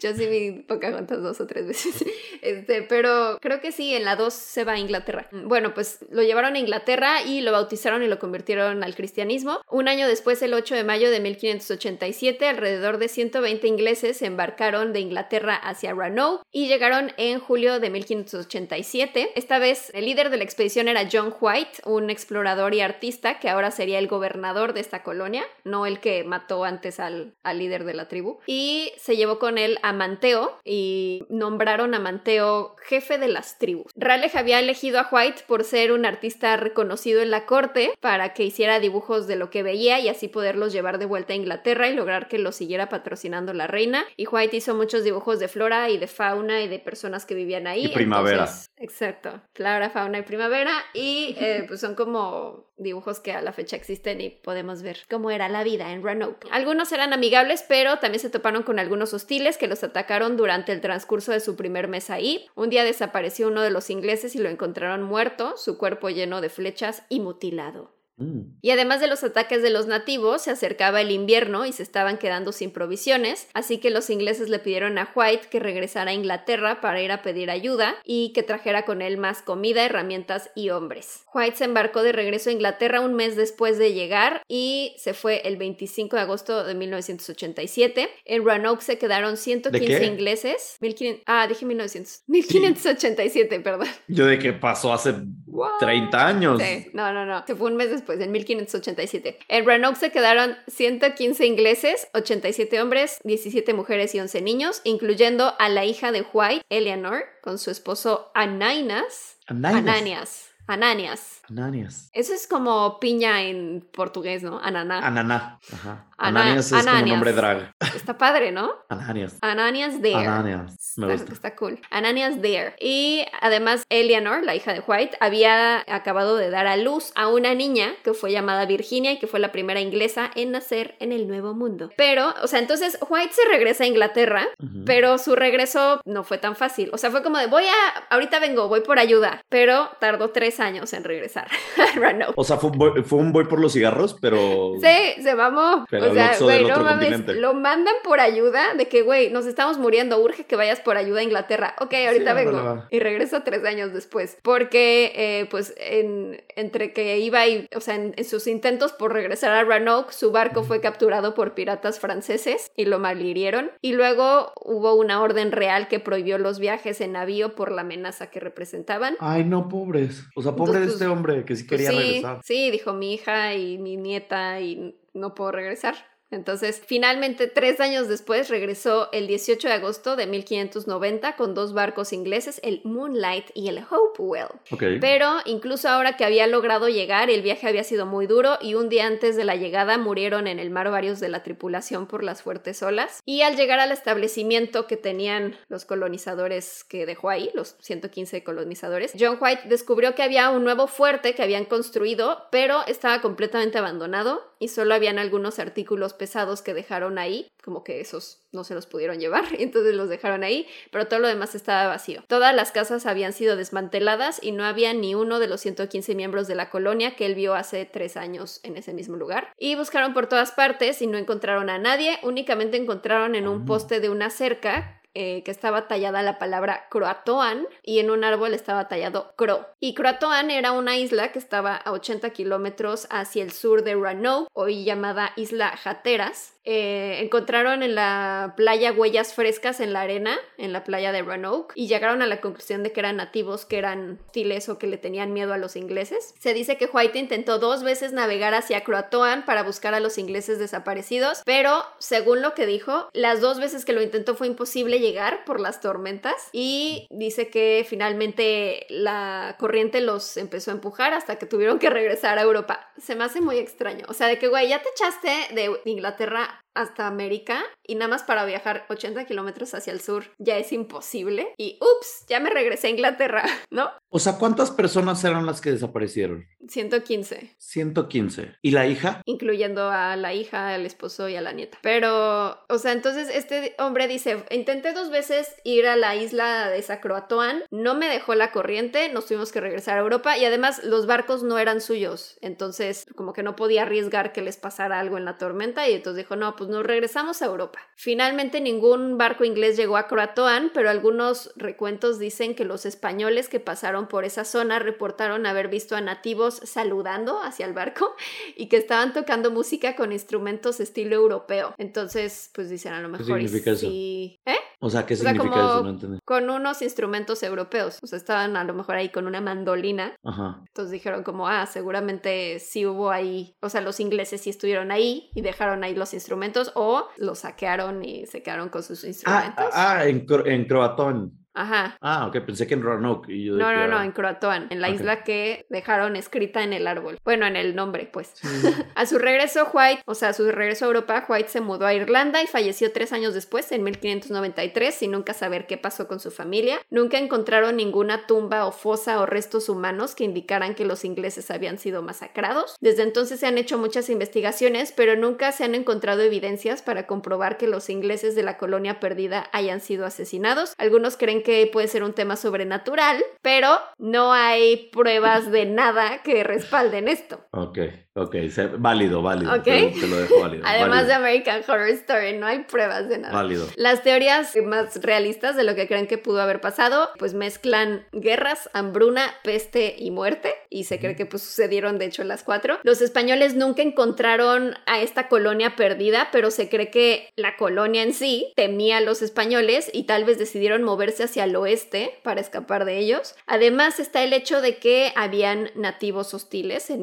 Yo sí vi Pocahontas dos o tres veces. Este, pero creo que sí, en la 2 se va a Inglaterra. Bueno, pues lo llevaron a Inglaterra y lo bautizaron y lo convirtieron al cristianismo. Un año después, el 8 de mayo de 1587, alrededor de 120 ingleses se embarcaron de Inglaterra hacia Roanoke y llegaron en julio de 1587. Esta vez, el líder de la expedición era John White, un explorador y artista que ahora sería el gobernador de esta colonia, no el que mató antes al, al líder de la tribu. Y se llevó con él a Manteo y nombraron a Manteo jefe de las tribus. Raleigh había elegido a White por ser un artista reconocido en la corte para que hiciera dibujos de lo que veía y así poderlos llevar de vuelta a Inglaterra y lograr que lo siguiera patrocinando la reina. Y White hizo muchos dibujos de flora y de fauna y de personas que vivían ahí. Y primavera. Entonces, exacto. Flora, fauna y primavera. Y eh, pues son como dibujos que a la fecha existen y podemos ver cómo era la vida en Roanoke. Algunos eran amigables, pero también se toparon con algunos hostiles que los atacaron durante el transcurso de su primer mes ahí. Un día desapareció uno de los ingleses y lo encontraron muerto, su cuerpo lleno de flechas y mutilado. Mm, Y además de los ataques de los nativos, se acercaba el invierno y se estaban quedando sin provisiones, así que los ingleses le pidieron a White que regresara a Inglaterra para ir a pedir ayuda y que trajera con él más comida, herramientas y hombres. White se embarcó de regreso a Inglaterra un mes después de llegar y se fue el 25 de agosto de 1987. En Roanoke se quedaron 115 qué? ingleses. 1500 ah, dije 1900. 1587, perdón. Yo de que pasó hace What? 30 años. Sí, no, no, no. Se fue un mes después, en 1587. En Roanoke se quedaron 115 ingleses, 87 hombres, 17 mujeres y 11 niños, incluyendo a la hija de White, Eleanor, con su esposo Ananias. Ananias. Ananias. Ananias. Ananias. Eso es como piña en portugués, ¿no? Ananá. Ananá. Ajá. Ana- Ananias es como Ananias. nombre drag. Está padre, ¿no? Ananias. Ananias Dare. Ananias. Me Está, gusta. está cool. Ananias Dare. Y además, Eleanor, la hija de White, había acabado de dar a luz a una niña que fue llamada Virginia y que fue la primera inglesa en nacer en el Nuevo Mundo. Pero, o sea, entonces White se regresa a Inglaterra, pero su regreso no fue tan fácil. O sea, fue como de voy a, ahorita vengo, voy por ayuda. Pero tardó tres años en regresar a Roanoke. O sea, fue un, boy, fue un boy por los cigarros, pero. Sí, se mamó. Pero o sea, güey, no mames, lo mandan por ayuda de que, güey, nos estamos muriendo, urge que vayas por ayuda a Inglaterra. Ok, ahorita vengo. Y regreso tres años después. Porque, eh, pues, en- entre que iba y, o sea, en, en sus intentos por regresar a Roanoke, su barco fue capturado por piratas franceses y lo malhirieron. Y luego hubo una orden real que prohibió los viajes en navío por la amenaza que representaban. Ay, no, pobres. O sea, pobre de este hombre que sí Pues quería sí, regresar. Sí, dijo mi hija y mi nieta y no puedo regresar. Entonces, finalmente, tres años después, regresó el 18 de agosto de 1590 con dos barcos ingleses, el Moonlight y el Hopewell. Ok. Pero incluso ahora que había logrado llegar, el viaje había sido muy duro y un día antes de la llegada murieron en el mar varios de la tripulación por las fuertes olas. Y al llegar al establecimiento que tenían los colonizadores que dejó ahí, los 115 colonizadores, John White descubrió que había un nuevo fuerte que habían construido, pero estaba completamente abandonado y solo habían algunos artículos pesados que dejaron ahí, como que esos no se los pudieron llevar, y entonces los dejaron ahí, pero todo lo demás estaba vacío. Todas las casas habían sido desmanteladas y no había ni uno de los 115 miembros de la colonia que él vio hace tres años en ese mismo lugar. Y buscaron por todas partes y no encontraron a nadie, únicamente encontraron en un Ah. poste de una cerca eh, que estaba tallada la palabra Croatoan y en un árbol estaba tallado Cro. Y Croatoan era una isla que estaba a 80 kilómetros hacia el sur de Roanoke, hoy llamada Isla Hatteras. Eh, encontraron en la playa huellas frescas en la arena, en la playa de Roanoke, y llegaron a la conclusión de que eran nativos, que eran hostiles o que le tenían miedo a los ingleses. Se dice que White intentó dos veces navegar hacia Croatoan para buscar a los ingleses desaparecidos, pero según lo que dijo, las dos veces que lo intentó fue imposible llegar por las tormentas y dice que finalmente la corriente los empezó a empujar hasta que tuvieron que regresar a Europa. Se me hace muy extraño. O sea, de que, güey, ya te echaste de Inglaterra hasta América y nada más para viajar 80 kilómetros hacia el sur ya es imposible. Y ups, ya me regresé a Inglaterra, ¿no? O sea, ¿cuántas personas eran las que desaparecieron? 115. 115. ¿Y la hija? Incluyendo a la hija, al esposo y a la nieta. Pero, o sea, entonces este hombre dice, intenté dos veces ir a la isla de Sacroatoan, no me dejó la corriente, nos tuvimos que regresar a Europa y además los barcos no eran suyos, entonces como que no podía arriesgar que les pasara algo en la tormenta y entonces dijo, no, pues nos regresamos a Europa. Finalmente ningún barco inglés llegó a Croatoan, pero algunos recuentos dicen que los españoles que pasaron por esa zona reportaron haber visto a nativos saludando hacia el barco y que estaban tocando música con instrumentos estilo europeo. Entonces, pues dicen a lo mejor significa sí. ¿Eh? O sea, ¿qué O sea, significa como eso? No entendí. con unos instrumentos europeos. O sea, estaban a lo mejor ahí con una mandolina. Ajá. Entonces dijeron como, ah, seguramente sí hubo ahí, o sea, los ingleses sí estuvieron ahí y dejaron ahí los instrumentos o los saquearon y se quedaron con sus Ah, instrumentos. ah, en, Cro- en Croatón. Ajá. Ah, ok, pensé que en Roanoke. Y yo de No, que no, no, en Croatoan, en la isla que dejaron escrita en el árbol. Bueno, en el nombre, pues. Sí. A su regreso, White, o sea, a su regreso a Europa, White se mudó a Irlanda y falleció tres años después, en 1593, sin nunca saber qué pasó con su familia. Nunca encontraron ninguna tumba o fosa o restos humanos que indicaran que los ingleses habían sido masacrados. Desde entonces se han hecho muchas investigaciones, pero nunca se han encontrado evidencias para comprobar que los ingleses de la colonia perdida hayan sido asesinados. Algunos creen que puede ser un tema sobrenatural, pero no hay pruebas de nada que respalden esto. Ok, ok, válido, válido. Ok. Te, te lo dejo válido. Además de válido, American Horror Story, no hay pruebas de nada. Válido. Las teorías más realistas de lo que creen que pudo haber pasado, pues mezclan guerras, hambruna, peste y muerte, y se cree que pues sucedieron de hecho las cuatro. Los españoles nunca encontraron a esta colonia perdida, pero se cree que la colonia en sí temía a los españoles y tal vez decidieron moverse hacia el oeste para escapar de ellos. Además está el hecho de que habían nativos hostiles en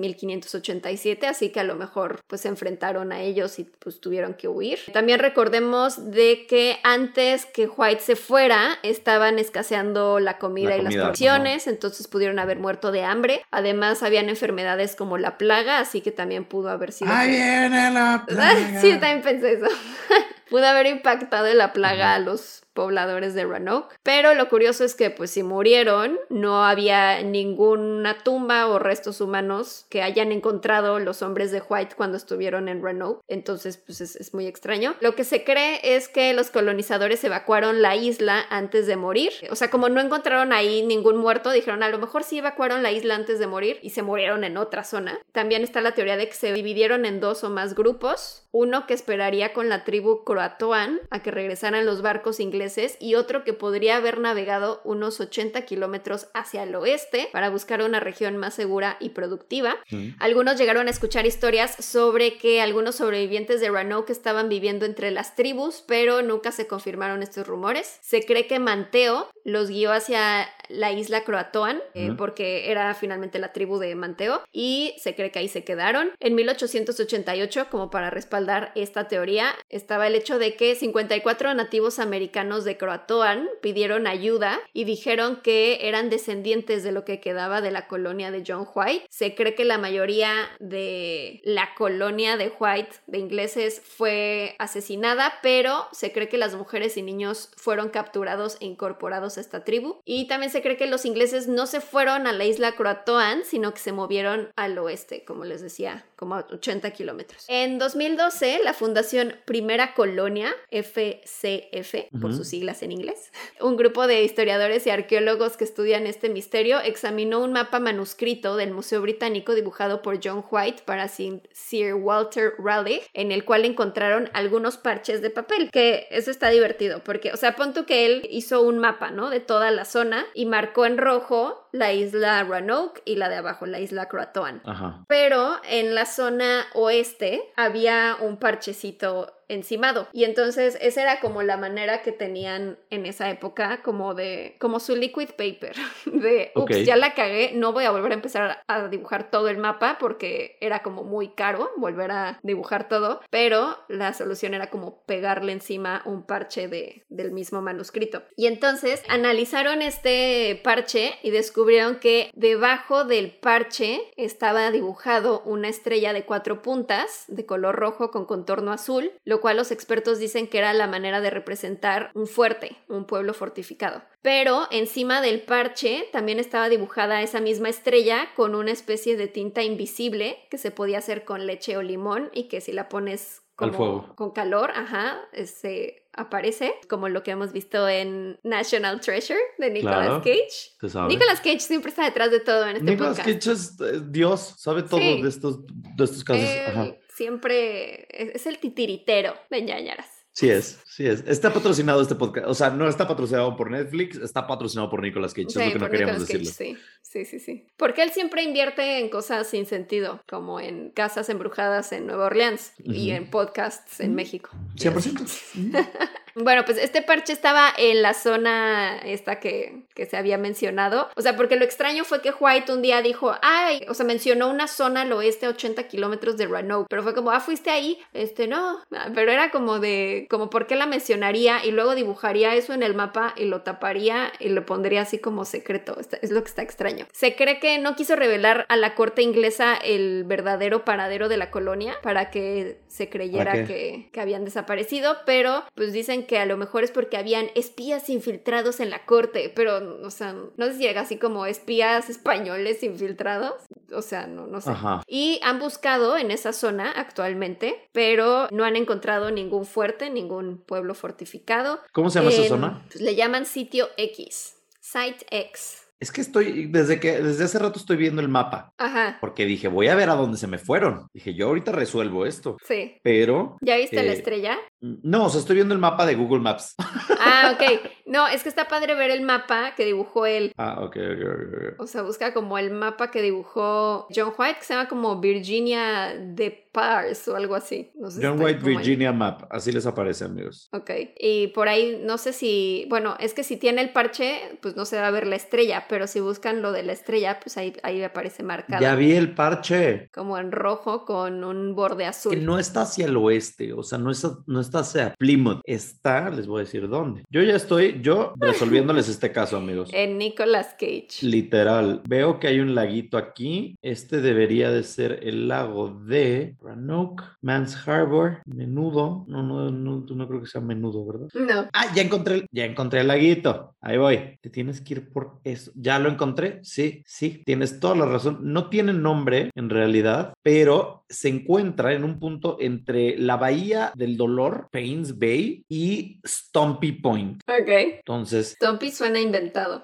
1587, así que a lo mejor pues se enfrentaron a ellos y pues tuvieron que huir. También recordemos de que antes que White se fuera estaban escaseando la comida La y las provisiones, entonces pudieron haber muerto de hambre. Además habían enfermedades como la plaga, así que también pudo haber sido... Ahí viene la plaga. Sí, también pensé eso. Pudo haber impactado la plaga a los pobladores de Roanoke, pero lo curioso es que pues si murieron no había ninguna tumba o restos humanos que hayan encontrado los hombres de White cuando estuvieron en Roanoke, entonces pues es, es muy extraño. Lo que se cree es que los colonizadores evacuaron la isla antes de morir, o sea como no encontraron ahí ningún muerto, dijeron a lo mejor sí evacuaron la isla antes de morir y se murieron en otra zona. También está la teoría de que se dividieron en dos o más grupos, uno que esperaría con la tribu Croatoan a que regresaran los barcos ingleses y otro que podría haber navegado unos 80 kilómetros hacia el oeste para buscar una región más segura y productiva. Algunos llegaron a escuchar historias sobre que algunos sobrevivientes de Roanoke estaban viviendo entre las tribus, pero nunca se confirmaron estos rumores. Se cree que Manteo los guió hacia la isla Croatoan, eh, porque era finalmente la tribu de Manteo, y se cree que ahí se quedaron. En 1888, como para respaldar esta teoría, estaba el hecho de que 54 nativos americanos de Croatoan pidieron ayuda y dijeron que eran descendientes de lo que quedaba de la colonia de John White. Se cree que la mayoría de la colonia de White, de ingleses, fue asesinada, pero se cree que las mujeres y niños fueron capturados e incorporados a esta tribu. Y también se cree que los ingleses no se fueron a la isla Croatoan, sino que se movieron al oeste, como les decía, como a 80 kilómetros. En 2012, la Fundación Primera Colonia, FCF, por sus siglas en inglés, un grupo de historiadores y arqueólogos que estudian este misterio examinó un mapa manuscrito del Museo Británico dibujado por John White para Sir Sir Walter Raleigh, en el cual encontraron algunos parches de papel, que eso está divertido, porque, o sea, pon tú que él hizo un mapa, ¿no? De toda la zona y marcó en rojo la isla Roanoke y la de abajo, la isla Croatoan. Ajá. Pero en la zona oeste había un parchecito encimado. Y entonces esa era como la manera que tenían en esa época como de como su liquid paper de ups ya la cagué no voy a volver a empezar a dibujar todo el mapa porque era como muy caro volver a dibujar todo pero la solución era como pegarle encima un parche de, del mismo manuscrito. Y entonces analizaron este parche y descubrieron que debajo del parche estaba dibujado una estrella de cuatro puntas de color rojo con contorno azul, lo lo cual los expertos dicen que era la manera de representar un fuerte, un pueblo fortificado. Pero encima del parche también estaba dibujada esa misma estrella con una especie de tinta invisible que se podía hacer con leche o limón y que si la pones Al como fuego. con calor, ajá, se aparece, como lo que hemos visto en National Treasure de Nicolas Claro. Cage. Nicolas Cage siempre está detrás de todo en este Nicolas podcast. Cage es eh, Dios, sabe todo Sí. de estos, de estos casos. Ajá. Siempre es el titiritero de ñañaras. Sí es, sí es. Está patrocinado este podcast. O sea, no está patrocinado por Netflix, está patrocinado por Nicolas Cage. Sí, es lo que no queríamos decirlo. Cage, sí, sí, sí, sí. Porque él siempre invierte en cosas sin sentido, como en casas embrujadas en Nueva Orleans y en podcasts en México. 100%. Bueno, pues este parche estaba en la zona esta que, que se había mencionado. O sea, porque lo extraño fue que White un día dijo, ay, o sea, mencionó una zona al oeste a 80 kilómetros de Roanoke. Pero fue como, ah, fuiste ahí. Este, no. Ah, Pero era como de, como, ¿por qué la mencionaría? Y luego dibujaría eso en el mapa y lo taparía y lo pondría así como secreto. Es lo que está extraño. Se cree que no quiso revelar a la corte inglesa el verdadero paradero de la colonia para que se creyera que, que habían desaparecido, pero pues dicen que a lo mejor es porque habían espías infiltrados en la corte, pero, o sea, no sé si llega así como espías españoles infiltrados, o sea, no, no sé. Ajá. Y han buscado en esa zona actualmente, pero no han encontrado ningún fuerte, ningún pueblo fortificado. ¿Cómo se llama esa zona? pues, le llaman sitio X, Site X. Es que estoy, desde que, desde hace rato estoy viendo el mapa, Ajá, porque dije, voy a ver a dónde se me fueron. Dije, yo ahorita resuelvo esto, sí. pero ¿Ya viste la Eh, estrella? no, o sea, estoy viendo el mapa de Google Maps. Ah, ok. No, es que está padre ver el mapa que dibujó él. ah, ok, ok, ok, ok. O sea, busca como el mapa que dibujó John White, que se llama como Virginia de Pars o algo así. No sé si John estoy White Virginia Map, así les aparece, amigos. Ok. Y por ahí, no sé si. Bueno, es que si tiene el parche, pues no se va a ver la estrella. Pero si buscan lo de la estrella, pues ahí, ahí aparece marcado. Ya vi el parche. Como en rojo con un borde azul. Que no está hacia el oeste, o sea, no está, no está hacia Plymouth, está, les voy a decir dónde. Yo ya estoy, yo resolviéndoles este caso, amigos. En Nicolas Cage. Literal, veo que hay un laguito aquí. Este debería de ser el lago de Roanoke, Mans Harbor, Menudo. No, no, no, no creo que sea Menudo, ¿verdad? No. Ah, ya encontré, el- ya encontré el laguito. Ahí voy. Te tienes que ir por eso. ¿Ya lo encontré? Sí, sí, tienes toda la razón. No tiene nombre en realidad, pero se encuentra en un punto entre la bahía del dolor, Paynes Bay, y Stumpy Point. Ok. Entonces, Stumpy suena inventado.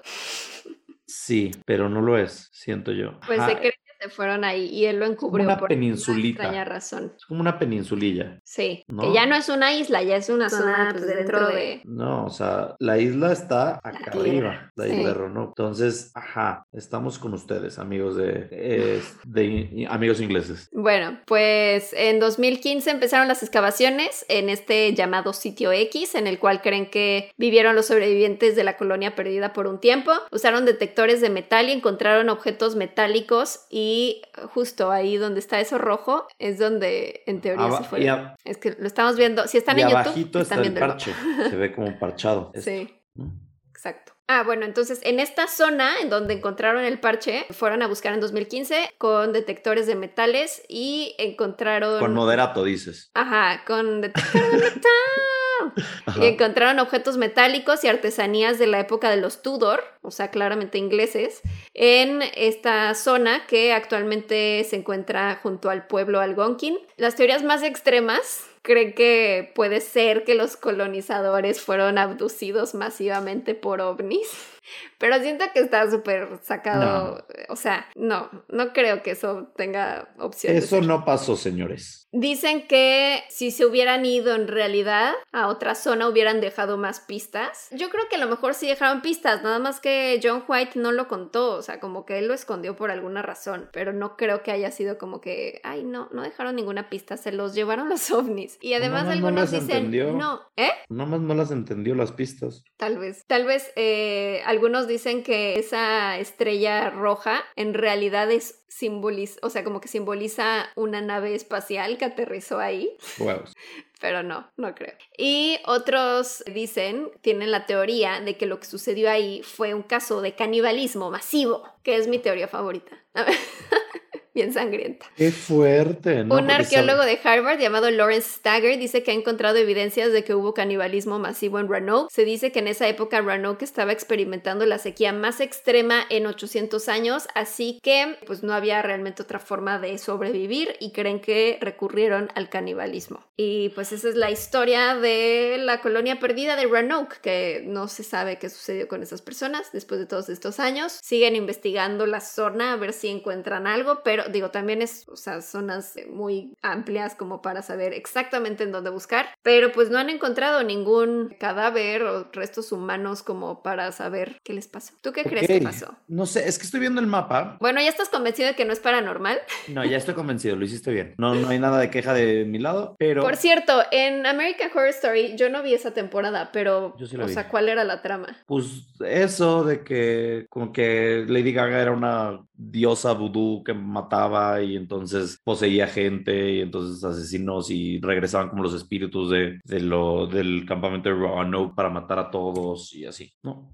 sí, pero no lo es, siento yo. Pues Ajá, se cree que se fueron ahí y él lo encubrió una por peninsulita. extraña razón. Es como una peninsulilla. Sí, ¿No? que ya no es una isla, ya es una Zona, zona pues, pues, dentro de... No, o sea, la isla está acá arriba, la Sí. isla de Roanoke. Entonces, ajá, estamos con ustedes, amigos de, eh, de amigos ingleses. Bueno, pues en 2015 empezaron las excavaciones en este llamado sitio X, en el cual creen que vivieron los sobrevivientes de la colonia perdida por un tiempo. Usaron detectores de metal y encontraron objetos metálicos y justo ahí donde está eso rojo es donde en teoría Aba- se fue. a- Es que lo estamos viendo, si están y en YouTube, están está el viendo el mapa. parche, se ve como parchado. esto, Sí. Exacto. Ah, bueno, entonces en esta zona en donde encontraron el parche, fueron a buscar en 2015 con detectores de metales y encontraron... Con moderato, dices. Ajá, con detector de Y encontraron objetos metálicos y artesanías de la época de los Tudor, o sea, claramente ingleses, en esta zona que actualmente se encuentra junto al pueblo Algonquin. Las teorías más extremas creen que puede ser que los colonizadores fueron abducidos masivamente por ovnis. Pero siento que está súper sacado. O sea, no, no creo que eso tenga opción. Eso no pasó, señores. Dicen que si se hubieran ido en realidad a otra zona hubieran dejado más pistas. Yo creo que a lo mejor sí dejaron pistas, nada más que John White no lo contó, o sea, como que él lo escondió por alguna razón, pero no creo que haya sido como que, ay, no, no dejaron ninguna pista, se los llevaron los ovnis. Y además Nada más no algunos las dicen, entendió. no, ¿eh? Nomás no las entendió las pistas. Tal vez. Tal vez eh, algunos dicen que esa estrella roja en realidad es simboliza, o sea, como que simboliza una nave espacial que aterrizó ahí, pero no, no creo. Y otros dicen, tienen la teoría de que lo que sucedió ahí fue un caso de canibalismo masivo, que es mi teoría favorita. bien sangrienta. Qué fuerte, ¿no? Un arqueólogo de Harvard llamado Lawrence Stagger dice que ha encontrado evidencias de que hubo canibalismo masivo en Roanoke. Se dice que en esa época Roanoke estaba experimentando la sequía más extrema en 800 años, así que pues no había realmente otra forma de sobrevivir y creen que recurrieron al canibalismo. Y pues esa es la historia de la colonia perdida de Roanoke, que no se sabe qué sucedió con esas personas después de todos estos años. Siguen investigando la zona a ver si encuentran algo, pero digo, también es, o sea, zonas muy amplias como para saber exactamente en dónde buscar, pero pues no han encontrado ningún cadáver o restos humanos como para saber qué les pasó. ¿Tú qué crees que pasó? No sé, es que estoy viendo el mapa. Bueno, ¿ya estás convencido de que no es paranormal? No, ya estoy convencido, lo hiciste bien. No, no hay nada de queja de mi lado, pero... Por cierto, en American Horror Story yo no vi esa temporada, pero... Yo sí la o vi. sea, ¿cuál era la trama? Pues eso de que como que Lady Gaga era una diosa vudú que y entonces poseía gente y entonces asesinos y regresaban como los espíritus de, de lo, del campamento de Roanoke para matar a todos y así, ¿no?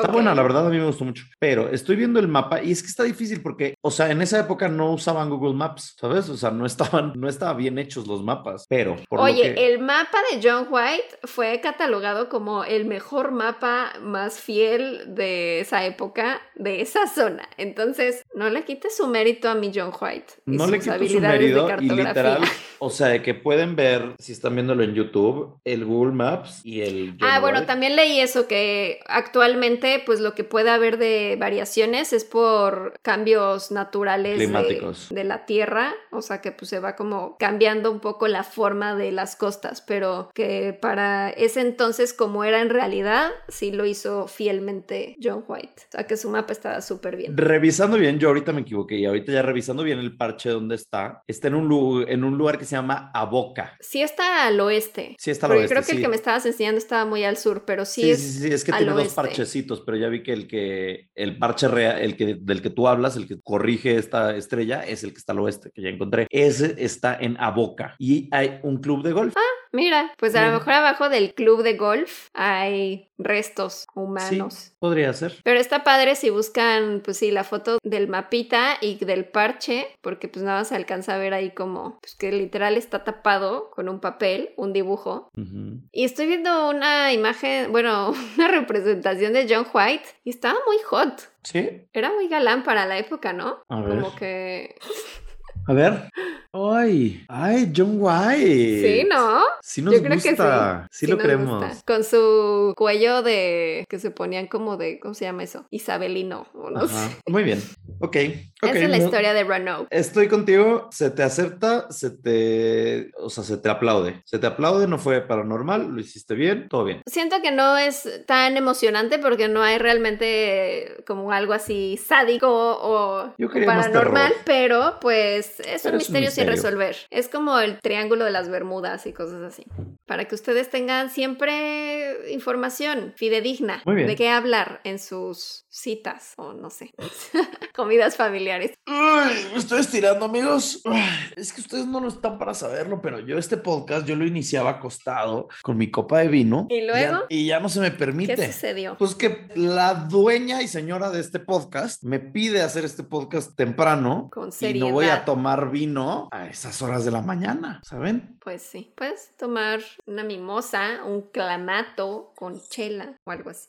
Está buena, la verdad a mí me gustó mucho. Pero estoy viendo el mapa y es que está difícil porque, o sea, en esa época no usaban Google Maps, ¿sabes? O sea, no estaban, no estaban bien hechos los mapas. Pero, por Oye, lo que... el mapa de John White fue catalogado como el mejor mapa más fiel de esa época, de esa zona. Entonces, no le quites su mérito a mi John White. y No le sus quito su habilidades de mérito y literal, o sea, de que pueden ver, si están viéndolo en YouTube, el Google Maps y el... Ah, bueno, también leí eso, que actualmente, pues lo que puede haber de variaciones es por cambios naturales de- Climáticos. De, la tierra, o sea que pues se va como cambiando un poco la forma de las costas, pero que para ese entonces, como era en realidad, sí lo hizo fielmente John White. O sea que su mapa estaba súper bien. Revisando bien, yo ahorita me equivoqué y ahorita ya revisando bien el parche donde está, está en un, en un lugar que se llama Aboca. Sí está al oeste. Sí está al oeste, creo que el que me estabas enseñando estaba muy al sur, pero sí, Sí, es sí, sí, es que tiene dos parchecitos, pero ya vi que el que el parche real, el que del que tú hablas, el que corrige esta estrella, es el que está al oeste, que ya encontré. Ese está en Aboca y hay un club de golf. Mira, pues a lo mejor abajo del club de golf hay restos sí, humanos. podría ser. Pero está padre si buscan, pues sí, la foto del mapita y del parche, porque pues nada más se alcanza a ver ahí como, pues que literal está tapado con un papel, un dibujo. Y estoy viendo una imagen, bueno, una representación de John White y estaba muy hot. Sí, Era muy galán para la época, ¿no? A ver. Como que... a ver. Ay, ay, John White. Sí, ¿no? Sí nos Yo creo que sí. Sí, lo creemos. gusta. Con su cuello de. que se ponían como de. ¿Cómo se llama eso? Isabelino. O no Ajá. sé. Muy bien. Ok. ok, Esa es la no- historia de Roanoke. Estoy contigo, se te acepta, se te, o sea, se te aplaude. Se te aplaude, no fue paranormal, lo hiciste bien, todo bien. Siento que no es tan emocionante porque no hay realmente como algo así sádico o, Yo paranormal, pero pues es un misterio sin resolver. Es como el triángulo de las Bermudas y cosas así. Para que ustedes tengan siempre información fidedigna de qué hablar en sus citas o no sé, comidas familiares. Ay, me estoy estirando, amigos. Ay, es que ustedes no lo están para saberlo, pero yo este podcast yo lo iniciaba acostado con mi copa de vino. ¿Y luego? ya- y ya no se me ¿Qué permite. sucedió? Pues que la dueña y señora de este podcast me pide hacer este podcast temprano Con y no voy a tomar vino a esas horas de la mañana, ¿saben? Pues sí, puedes tomar una mimosa, un clamato con chela o algo así.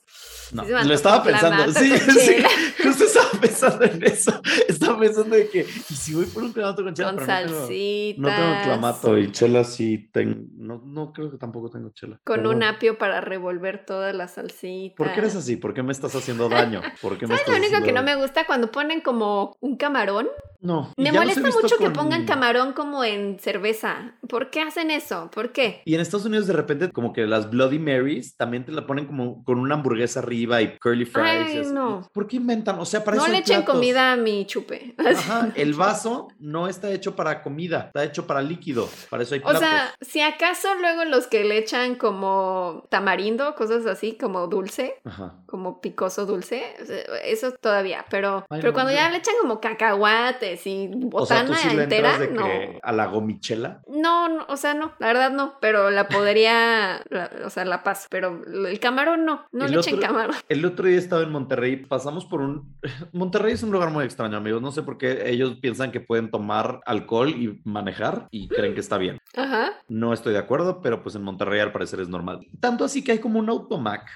No, Sí lo estaba pensando. Sí, sí, justo estaba pensando en eso. Estaba pensando de que, ¿y si voy por un clamato con chela? Con Pero no tengo- salsitas. No tengo clamato y chela sí tengo. No, no creo que tampoco tengo chela. Con un apio para revolver toda la salsita. ¿Por qué eres así? ¿Por qué me estás haciendo daño? ¿Por qué me ¿Sabes estás lo único que no me gusta cuando ponen como un camarón? No. Me molesta mucho que pongan camarón como en cerveza. ¿Por qué hacen eso? ¿Por qué? Y en Estados Unidos de repente como que las Bloody Marys también te la ponen como con una hamburguesa arriba y curly fries. Ay, y así. no. ¿Por qué inventan? O sea, para No eso le echen platos. comida a mi chupe. Ajá, el vaso no está hecho para comida, está hecho para líquido. Para eso hay O platos. sea, si acaso luego los que le echan como tamarindo, cosas así, como dulce, Ajá. como picoso dulce, o eso todavía, pero, Ay, pero no, cuando ya le echan como cacahuate madre, sí, O sea, botana sí entera, no. A la gomichela. No, no, o sea, no, la verdad no, pero la podría, la- o sea, la paso, pero el camarón no, no El le echen camarón. El otro día estaba en Monterrey, pasamos por un... Monterrey es un lugar muy extraño, amigos. No sé por qué ellos piensan que pueden tomar alcohol y manejar y creen que está bien. Ajá. No estoy de acuerdo, pero pues en Monterrey al parecer es normal. Tanto así que hay como un automac,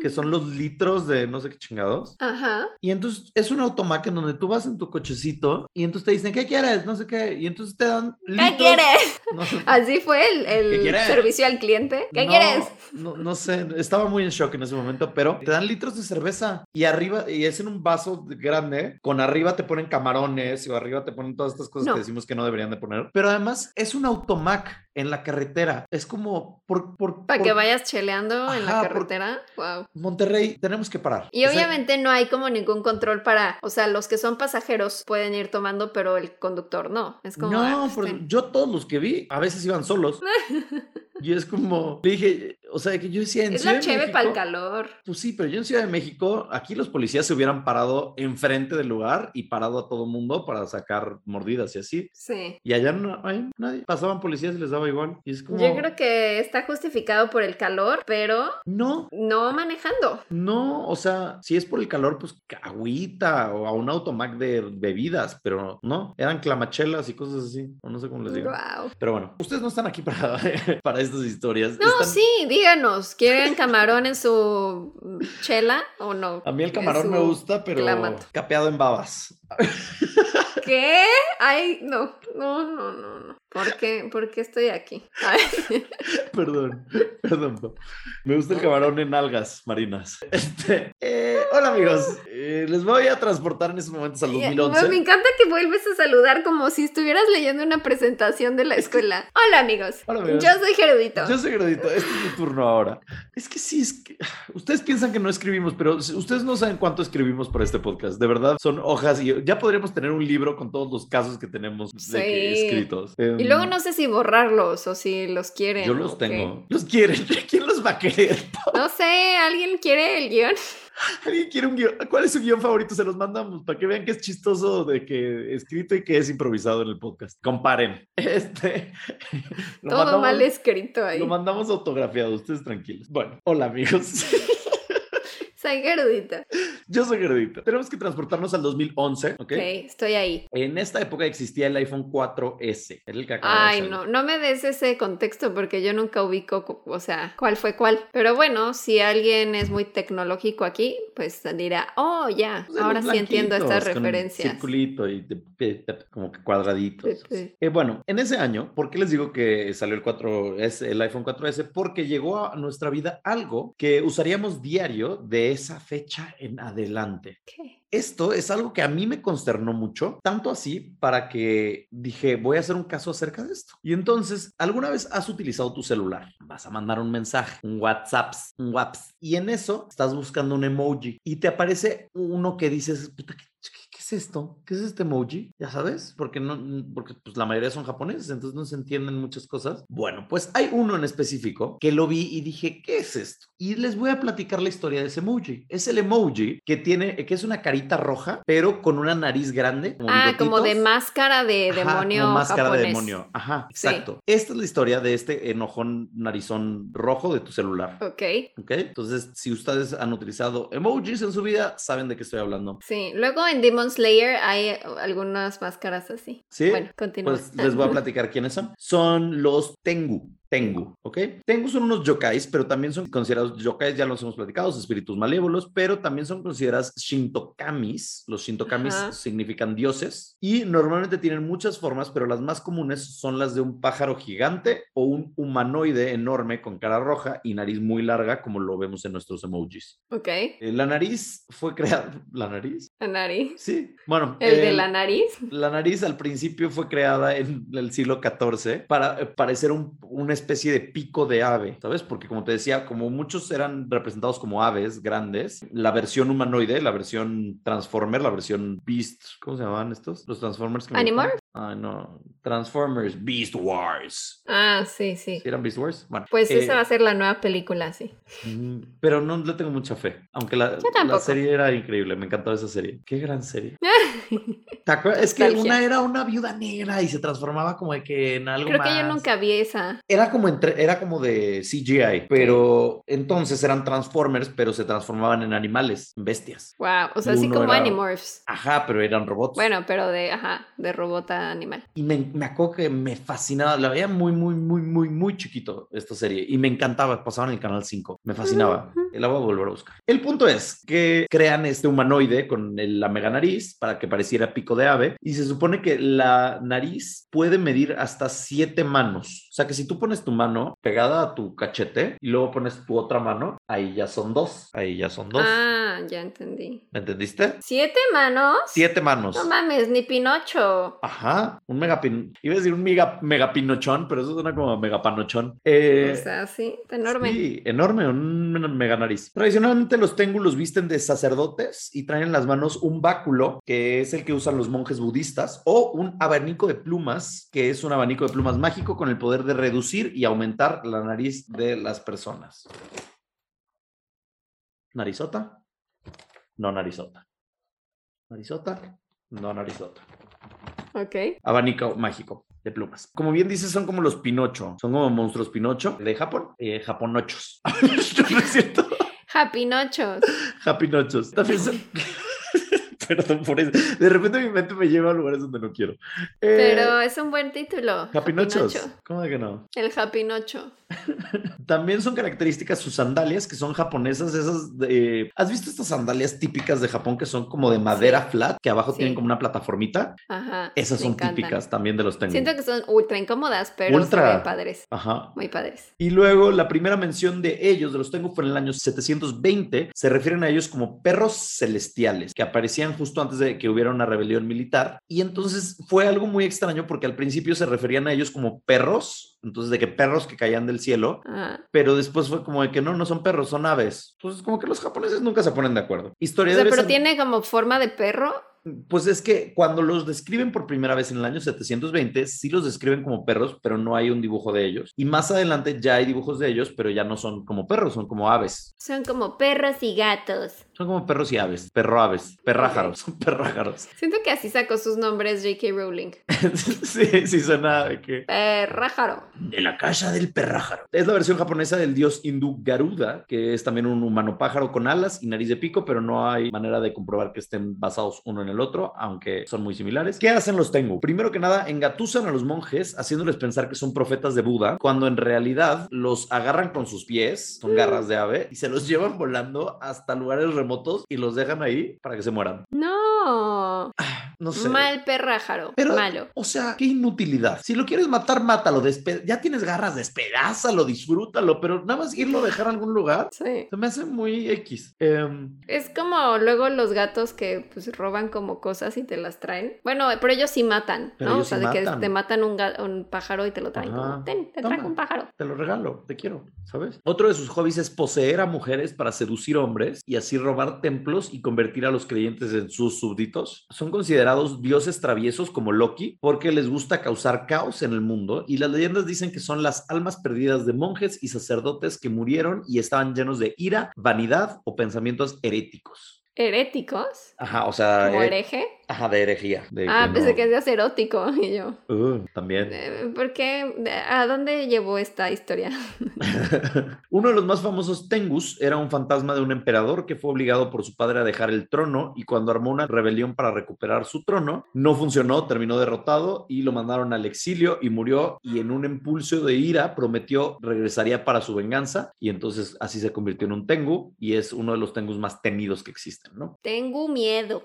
que son los litros de no sé qué chingados. Ajá. Y entonces es un automac en donde tú vas en tu cochecito y entonces te dicen, ¿qué quieres? No sé qué. Y entonces te dan ¿Qué litros. quieres? No, Así fue el, el ¿Qué servicio al cliente. ¿Qué no, quieres? No, no sé, estaba muy en shock en ese momento, pero te dan litros de cerveza y arriba, y es en un vaso grande, con arriba te ponen camarones y arriba te ponen todas estas cosas que decimos que no deberían de poner. Pero además es un automac en la carretera. Es como por... por Para por- que vayas cheleando en la por- carretera. Wow. Monterrey, tenemos que parar. Y O sea, obviamente no hay como ningún control para, o sea, los que son pasajeros pueden ir tomando, pero el conductor no. Es como. ah, no, pues, pero ten. yo todos los que vi a veces iban solos. y es como, dije, o sea, que yo decía en Es Ciudad la cheve para el calor. Pues sí, pero yo en Ciudad de México, aquí los policías se hubieran parado enfrente del lugar y parado a todo mundo para sacar mordidas y así. Sí. Y allá no hay nadie. Pasaban policías y les daba igual. Y es como. Yo creo que está justificado por el calor, pero No, no manejando. no. O sea, si es por el calor, pues agüita o a un automac de bebidas, pero no. Eran clamachelas y cosas así. O no sé cómo les digo. Wow. Pero bueno, ustedes no están aquí para, para estas historias. No, Están- sí, díganos, ¿quieren camarón en su chela o no? A mí el camarón me gusta, pero clamato. capeado en babas. ¿Qué? Ay, no, no, no, no, no. ¿Por qué, ¿Por qué estoy aquí? Perdón, perdón. no. Me gusta el camarón en algas marinas. Este, eh, hola amigos, Eh, les voy a transportar en estos momentos al Me 2011. encanta que vuelves a saludar como si estuvieras leyendo una presentación de la escuela. Hola amigos, Hola, amigos. yo soy Gerudito. Yo soy Gradito, este es mi turno ahora. Es que sí, es que ustedes piensan que no escribimos, pero ustedes no saben cuánto escribimos para este podcast. De verdad, son hojas y ya podríamos tener un libro con todos los casos que tenemos de que- Sí. escritos. Y luego no sé si borrarlos o si los quieren. Yo los qué. tengo. Los quieren. ¿Quién los va a querer? No sé, ¿alguien quiere el guion? ¿Alguien quiere un guion? ¿Cuál es su guion favorito? Se los mandamos para que vean que es chistoso de que escrito y que es improvisado en el podcast. Comparen. Este. Todo mandamos- mal escrito ahí. Lo mandamos autografiado, ustedes tranquilos. Bueno, hola amigos. Soy Gerudito. Yo soy Gerdito. Tenemos que transportarnos al 2011, ¿ok? Ok, estoy ahí. En esta época existía el iPhone 4S. Era el que acababa de Ay, salir. no, no me des ese contexto porque yo nunca ubico, o sea, cuál fue cuál. Pero bueno, si alguien es muy tecnológico aquí, pues dirá, oh, ya, Pues de ahora sí entiendo estas con referencias. Circulito y de- de- de- como que cuadraditos. Eh, bueno, en ese año, ¿por qué les digo que salió el 4S, el iPhone 4S? Porque llegó a nuestra vida algo que usaríamos diario de esa fecha en adelante. ¿Qué? Esto es algo que a mí me consternó mucho, tanto así para que dije, voy a hacer un caso acerca de esto. Y entonces, ¿alguna vez has utilizado tu celular? Vas a mandar un mensaje, un WhatsApp, un WhatsApp, y en eso estás buscando un emoji y te aparece uno que dices, puta, ¿qué, qué- qué es esto? ¿Qué es este emoji? Ya sabes, porque no, porque pues la mayoría son japoneses, entonces no se entienden muchas cosas. Bueno, pues hay uno en específico que lo vi y dije, ¿qué es esto? Y les voy a platicar la historia de ese emoji. Es el emoji que tiene, que es una carita roja, pero con una nariz grande. Como Ah, como de máscara de Ajá, demonio como máscara japonés. de demonio. Ajá, Sí. exacto. Esta es la historia de este enojón narizón rojo de tu celular. Ok, ¿Ok? Entonces, si ustedes han utilizado emojis en su vida, saben de qué estoy hablando. sí. Luego en Demon Slayer hay algunas máscaras así. ¿Sí? Bueno, continúa. Pues les voy a platicar quiénes son. Son los Tengu. Tengu, ¿ok? Tengu son unos yokais, pero también son considerados yokais, ya los hemos platicado, espíritus malévolos, pero también son considerados shintokamis. Los shintokamis Ajá. significan dioses y normalmente tienen muchas formas, pero las más comunes son las de un pájaro gigante o un humanoide enorme con cara roja y nariz muy larga, como lo vemos en nuestros emojis. Ok, Eh, La nariz fue creada. ¿La nariz? la nariz. Sí. Bueno. El de el- la nariz. la nariz al principio fue creada en el siglo XIV para eh, parecer un- una especie de pico de ave, ¿sabes? Porque como te decía, como muchos eran representados como aves grandes, la versión humanoide, la versión Transformer, la versión Beast, ¿cómo se llamaban estos? Los Transformers. Ay, no. Transformers Beast Wars. Ah, sí, sí. ¿Sí ¿Eran Beast Wars? Bueno. Pues eh, esa va a ser la nueva película, sí. mm, Pero no le tengo mucha fe. Aunque la, la serie era increíble. Me encantaba esa serie. Qué gran serie. ¿Te acuerdas? Es que una era una viuda negra y se transformaba como de que en algo Creo que yo nunca vi esa. Era como, entre, era como de CGI, pero entonces eran Transformers, pero se transformaban en animales, en bestias. Wow. O sea, así como era- Animorphs. Ajá, pero eran robots. Bueno, pero de, ajá, de robot animal. Y me, me acuerdo que me fascinaba, la veía muy, muy, muy, muy, muy chiquito esta serie y me encantaba, pasaba en el canal 5, me fascinaba. Ujú. La voy a volver a buscar. El punto es que crean este humanoide con el- la mega nariz para que pareciera pico de ave y se supone que la nariz puede medir hasta siete manos. O sea que si tú pones tu mano pegada a tu cachete y luego pones tu otra mano, ahí ya son dos. Ahí ya son dos. Ah, ya entendí. ¿Me entendiste? ¿Siete manos? Siete manos. No mames, ni Pinocho. Ajá, un megapin. Iba a decir un mega, megapinochón, pero eso suena como megapanochón. Eh, o sea, sí, está enorme. Sí, enorme, un mega nariz. Tradicionalmente los téngulos visten de sacerdotes y traen en las manos un báculo, que es el que usan los monjes budistas, o un abanico de plumas, que es un abanico de plumas mágico con el poder de reducir y aumentar la nariz de las personas. ¿Narizota? No narizota. ¿Narizota? No narizota. Ok. Abanico mágico de plumas. Como bien dices, son como los Pinocho. Son como monstruos Pinocho de Japón. Eh, japonochos. ¿No es cierto? Japinochos. Japinochos. También son... Perdón por eso. De repente mi mente me lleva a lugares donde no quiero. Eh, Pero es un buen título. Japinochos. Japinocho. ¿Cómo de que no? El Japinocho. También son características sus sandalias, que son japonesas, esas de... ¿Has visto estas sandalias típicas de Japón que son como de madera flat, que abajo Sí. tienen como una plataformita? Ajá. Esas son encantan. típicas también de los tengu. Siento que son ultra incómodas, pero Ultra. ven padres. Ajá. Muy padres. Y luego la primera mención de ellos, de los Tengu, fue en el año 720. Se refieren a ellos como perros celestiales, que aparecían justo antes de que hubiera una rebelión militar. Y entonces fue algo muy extraño porque al principio se referían a ellos como perros, entonces de que perros que caían del cielo. Ajá. Pero después fue como de que no, no son perros, son aves. Entonces como que los japoneses nunca se ponen de acuerdo. O sea, pero tiene como forma de perro. pues es que cuando los describen por primera vez en el año 720, sí los describen como perros, pero no hay un dibujo de ellos. Y más adelante ya hay dibujos de ellos, pero ya no son como perros, son como aves. Son como perros y gatos. Son como perros y aves, perro aves, perrájaros, son perrájaros. Siento que así sacó sus nombres J.K. Rowling. sí, sí suena de que... Perrájaro. De la casa del perrájaro. Es la versión japonesa del dios hindú Garuda, que es también un humano pájaro con alas y nariz de pico, pero no hay manera de comprobar que estén basados uno en el otro, aunque son muy similares. ¿Qué hacen los Tengu? Primero que nada, engatusan a los monjes, haciéndoles pensar que son profetas de Buda, cuando en realidad los agarran con sus pies, son garras de ave, y se los llevan volando hasta lugares remotos y los dejan ahí para que se mueran. No. No sé. Mal perrájaro. Pero, Malo. o sea, qué inutilidad. Si lo quieres matar, mátalo. ya tienes garras, despedázalo, disfrútalo, pero nada más irlo a dejar a algún lugar. Sí. Se me hace muy X. Em, Es como luego los gatos que pues roban como cosas y te las traen. Bueno, pero ellos sí matan, Pero ¿no? O sea, sí de que te matan un, un pájaro y te lo traen como, ten, te Toma. trajo un pájaro. te lo regalo, te quiero, ¿sabes? Otro de sus hobbies es poseer a mujeres para seducir hombres y así robar templos y convertir a los creyentes en sus súbditos. Son considerados dioses traviesos como Loki porque les gusta causar caos en el mundo y las leyendas dicen que son las almas perdidas de monjes y sacerdotes que murieron y estaban llenos de ira, vanidad o pensamientos heréticos. ¿Heréticos? Ajá, o sea, ¿Como eh, hereje? Ajá, de herejía. de Ah, que pensé no- que decías erótico. Y yo, Uh, también. eh, ¿por qué? ¿De- ¿A dónde llevó esta historia? Uno de los más famosos Tengus era un fantasma de un emperador que fue obligado por su padre a dejar el trono y cuando armó una rebelión para recuperar su trono, no funcionó, terminó derrotado y lo mandaron al exilio y murió y en un impulso de ira prometió regresaría para su venganza y entonces así se convirtió en un Tengu y es uno de los Tengus más temidos que existen, ¿no? Tengo miedo.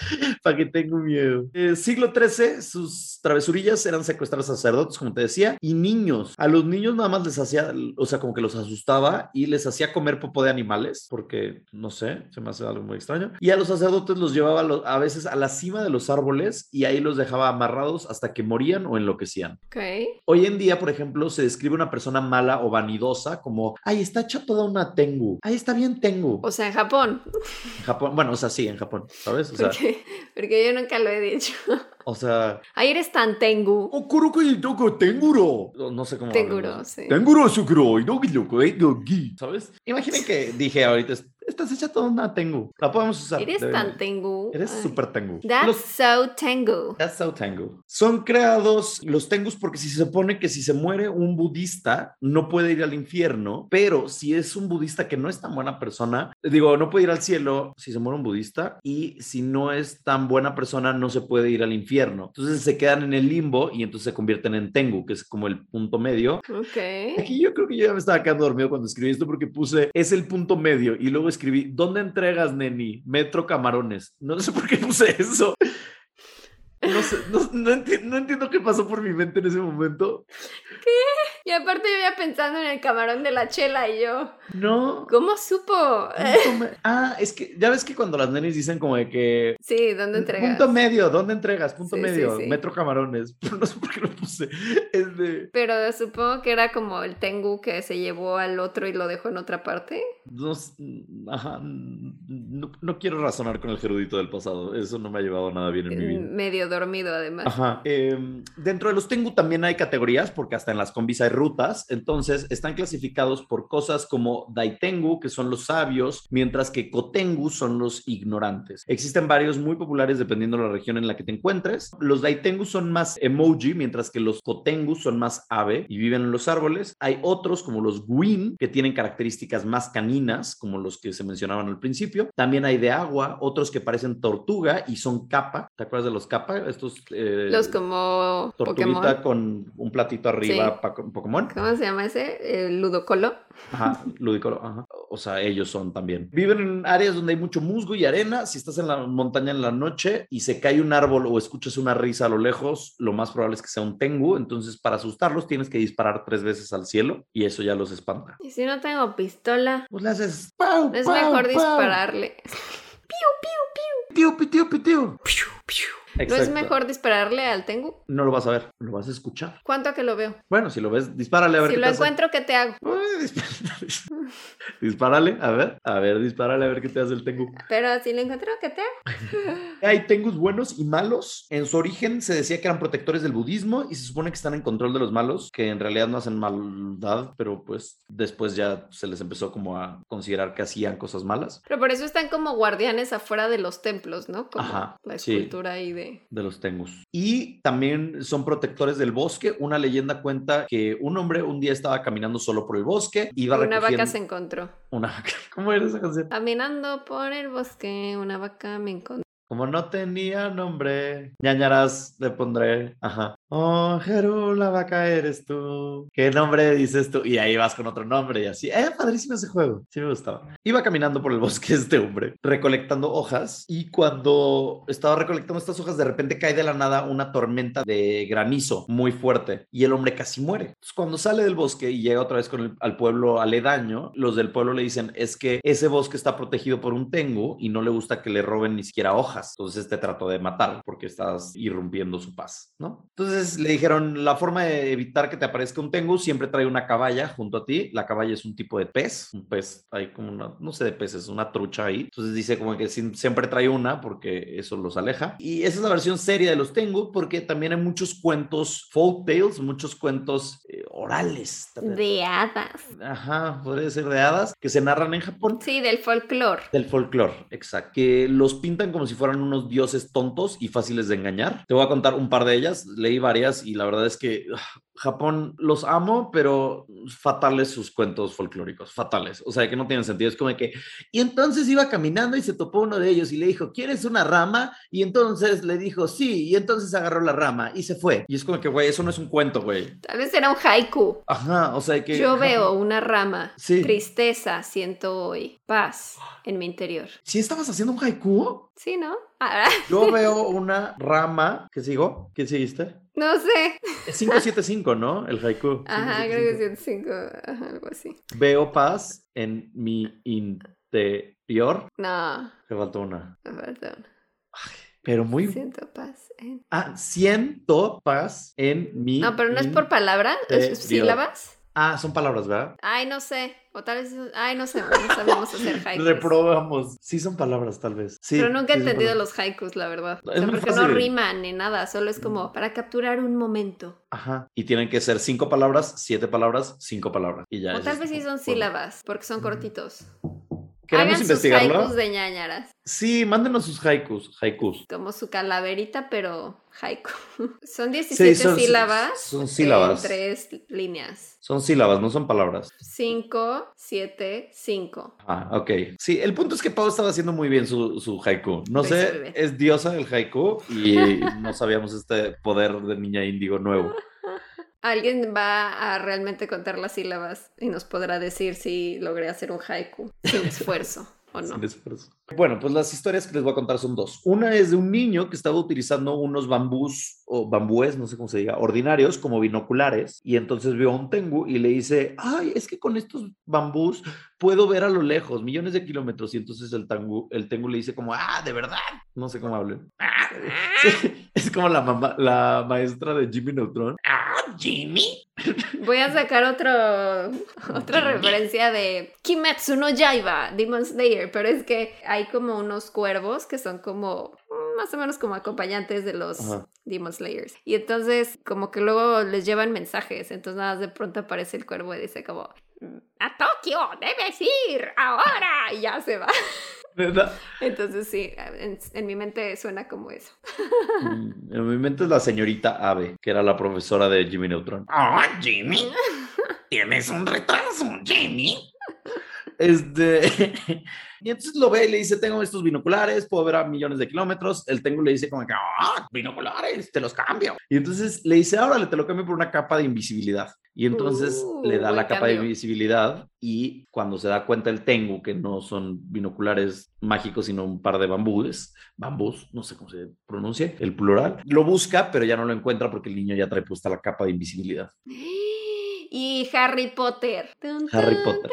Para que tengo miedo. Eh, siglo XIII, sus travesurillas eran secuestrar sacerdotes, como te decía, y niños. A los niños nada más les hacía, o sea, como que los asustaba y les hacía comer popó de animales, porque no sé, se me hace algo muy extraño. Y a los sacerdotes los llevaba a, veces a la cima de los árboles y ahí los dejaba amarrados hasta que morían o enloquecían. Ok. Hoy en día, por ejemplo, se describe una persona mala o vanidosa como, ay, está hecha toda una tengu, ay, está bien tengu. O sea, en Japón. En Japón, bueno, o sea, sí, en Japón, ¿sabes? O sea, Porque yo nunca lo he dicho. O sea, Ahí eres tan tengu. Okuruko y toko tenguro. No no sé cómo. Tenguro, hablarlo. sí. Tenguro sukuro y dogi. ¿Sabes? Imaginen que dije ahorita, estás hecha toda una tengu. La podemos usar. Eres de- tan tengu. Eres súper tengu. That's Los- so tengu. That's so Tengu. Son creados los Tengus porque si se supone que si se muere un budista no puede ir al infierno, pero si es un budista que no es tan buena persona, digo, no puede ir al cielo si se muere un budista y si no es tan buena persona no se puede ir al infierno. Entonces se quedan en el limbo y entonces se convierten en Tengu, que es como el punto medio. Ok. Aquí yo creo que yo ya me estaba quedando dormido cuando escribí esto porque puse es el punto medio y luego escribí ¿dónde entregas, neni? Metro Camarones. No sé por qué puse eso. No sé, no, no enti- no entiendo qué pasó por mi mente en ese momento. Y aparte yo ya pensando en el camarón de la chela y yo, No. ¿cómo supo? me- Ah, es que ya ves que cuando las nenis dicen como de que Sí, ¿dónde entregas? punto medio, ¿dónde entregas? Punto Sí, medio, sí. Metro Camarones. No sé por qué lo puse. Es de Pero supongo que era como el tengu que se llevó al otro y lo dejó en otra parte. No, s- ajá, no, no quiero razonar con el gerudito del pasado. Eso no me ha llevado nada bien en mi vida. Medio dormido además. Ajá. Em, dentro de los Tengu también hay categorías, porque hasta en las combis hay rutas. Entonces, están clasificados por cosas como Daitengu, que son los sabios, mientras que Kotengu son los ignorantes. Existen varios muy populares dependiendo de la región en la que te encuentres. Los Daitengu son más emoji, mientras que los Kotengu son más ave y viven en los árboles. Hay otros como los Gwyn, que tienen características más caninas, como los que se mencionaban al principio. También hay de agua, otros que parecen tortuga y son capa. ¿Te acuerdas de los capa? Estos eh, Los como tortuguita Pokémon. con un platito arriba, Sí. Pokémon. ¿Cómo se llama ese? El ludocolo. Ajá, ludicolo, ajá. O sea, ellos son también. Viven en áreas donde hay mucho musgo y arena. Si estás en la montaña en la noche y se cae un árbol o escuchas una risa a lo lejos, lo más probable es que sea un tengu. Entonces, para asustarlos, tienes que disparar tres veces al cielo y eso ya los espanta. Y si no tengo pistola, Pues le haces. ¡pau, es pau, mejor pau! dispararle. Piu, piu, piu, piu. ¿No es mejor dispararle al tengu? No lo vas a ver, lo vas a escuchar. ¿Cuánto que lo veo? Bueno, si lo ves, dispárale a ver Si qué lo te hace. encuentro, ¿qué te hago? Uy, dispárale. Dispárale, a ver, a ver, dispárale a ver qué te hace el tengu. Pero si lo encuentro, ¿qué te hago? Hay tengus buenos y malos. En su origen se decía que eran protectores del budismo y se supone que están en control de los malos, que en realidad no hacen maldad, pero pues después ya se les empezó como a considerar que hacían cosas malas Pero por eso están como guardianes afuera de los templos, ¿no? Como Ajá, la sí. escultura ahí de... de los tengus. Y también son protectores del bosque. Una leyenda cuenta que un hombre un día estaba caminando solo por el bosque, iba Una vaca recogiendo... se encontró. Una vaca. ¿Cómo era esa canción? Caminando por el bosque, una vaca me encontró. Como no tenía nombre, ñañaras le pondré. Ajá. Oh, Jeru, la vaca eres tú. ¿Qué nombre dices tú? Y ahí vas con otro nombre y así. Eh, padrísimo ese juego. Sí me gustaba. Iba caminando por el bosque este hombre, recolectando hojas. Y cuando estaba recolectando estas hojas, de repente cae de la nada una tormenta de granizo muy fuerte. Y el hombre casi muere. Entonces, cuando sale del bosque y llega otra vez con el- al pueblo aledaño, los del pueblo le dicen, es que ese bosque está protegido por un tengu y no le gusta que le roben ni siquiera hojas. Entonces te trató de matar porque estás irrumpiendo su paz, ¿no? Entonces le dijeron, la forma de evitar que te aparezca un tengu siempre trae una caballa junto a ti. La caballa es un tipo de pez, un pez, hay como una, no sé de peces, una trucha ahí. Entonces dice como que siempre trae una porque eso los aleja. Y esa es la versión seria de los tengu porque también hay muchos cuentos, folk tales, muchos cuentos eh, orales. De hadas. Ajá, podría ser de hadas que se narran en Japón. Sí, del folclore. Del folclore, exacto. Que los pintan como si fueran unos dioses tontos y fáciles de engañar. Te voy a contar un par de ellas. Leí varias y la verdad es que ah, Japón los amo, pero fatales sus cuentos folclóricos, fatales. O sea, que no tienen sentido. Es como que. Y entonces iba caminando y se topó uno de ellos y le dijo, ¿quieres una rama? Y entonces le dijo, sí. Y entonces agarró la rama y se fue. Y es como que, güey, eso no es un cuento, güey. Tal vez era un haiku. Ajá, o sea que. Yo veo una rama. Sí. Tristeza siento hoy. Paz en mi interior. ¿Sí estabas haciendo un haiku? Sí, ¿no? Ah, Yo veo una rama. ¿Qué sigo? ¿Qué seguiste? No sé. 575. 105, ¿no? El haiku. Ajá, 105. creo que 105, Ajá, algo así. Veo paz en mi interior. No. Me faltó una. Me faltó una. Ay, pero muy. Siento paz en. Ah, siento paz en mi. No, pero no es por palabra, es sílabas. Ah, son palabras, ¿verdad? Ay, no sé. O tal vez. Ay, no sé. No sabemos hacer haikus. Reprobamos. Sí, son palabras, tal vez. Sí, Pero nunca he sí entendido los haikus, la verdad. O sea, porque no riman ni nada. Solo es como para capturar un momento. Ajá. Y tienen que ser cinco palabras, siete palabras, cinco palabras. Y ya. o tal vez sí son sílabas, porque son cortitos. ¿Queremos Hagan sus investigarlo? haikus de ñañaras. Sí, mándenos sus haikus. Haikus. Como su calaverita, pero haiku. Son 17 son- son- sílabas. son sílabas. En tres líneas. Son sílabas, no son palabras. 5, 7, 5. Ah, ok. Sí, el punto es que Pau estaba haciendo muy bien su, su haiku. No muy sé, es diosa del haiku y no sabíamos este poder de niña índigo nuevo. Alguien va a realmente contar las sílabas y nos podrá decir si logré hacer un haiku sin esfuerzo o no. Sin esfuerzo. Bueno, pues las historias que les voy a contar son dos. Una es de un niño que estaba utilizando unos bambús o bambúes, no sé cómo se diga, ordinarios como binoculares y entonces vio a un tengu y le dice, ay, es que con estos bambús puedo ver a lo lejos, millones de kilómetros. Y entonces el tengu, el tengu le dice como, ah, de verdad. No sé cómo hablen. "Ah". Sí, es como la, mamá, la maestra de Jimmy Neutron. Ah, Jimmy. Voy a sacar otro, otra referencia de Kimetsu no Yaiba, Demon Slayer, pero es que hay como unos cuervos que son como mm, más o menos como acompañantes de los Ajá. Demon Slayers. Y entonces como que luego les llevan mensajes, entonces nada más de pronto aparece el cuervo y dice como a Tokio debes ir ahora y ya se va. ¿Verdad? Entonces sí, en, en mi mente suena como eso. Mm, En mi mente es la señorita Ave, que era la profesora de Jimmy Neutron. Oh, Jimmy, tienes un retraso, Jimmy. Este, y entonces lo ve y le dice, tengo estos binoculares, puedo ver a millones de kilómetros. El tengo le dice como que, Ah, binoculares, te los cambio. y entonces le dice, ahora le te lo cambio por una capa de invisibilidad. Y entonces Uh, le da la capa de invisibilidad y cuando se da cuenta el tengu que no son binoculares mágicos, sino un par de bambúes, bambús, no sé cómo se pronuncia, el plural, lo busca, pero ya no lo encuentra porque el niño ya trae puesta la capa de invisibilidad. Y Harry Potter. Harry Potter.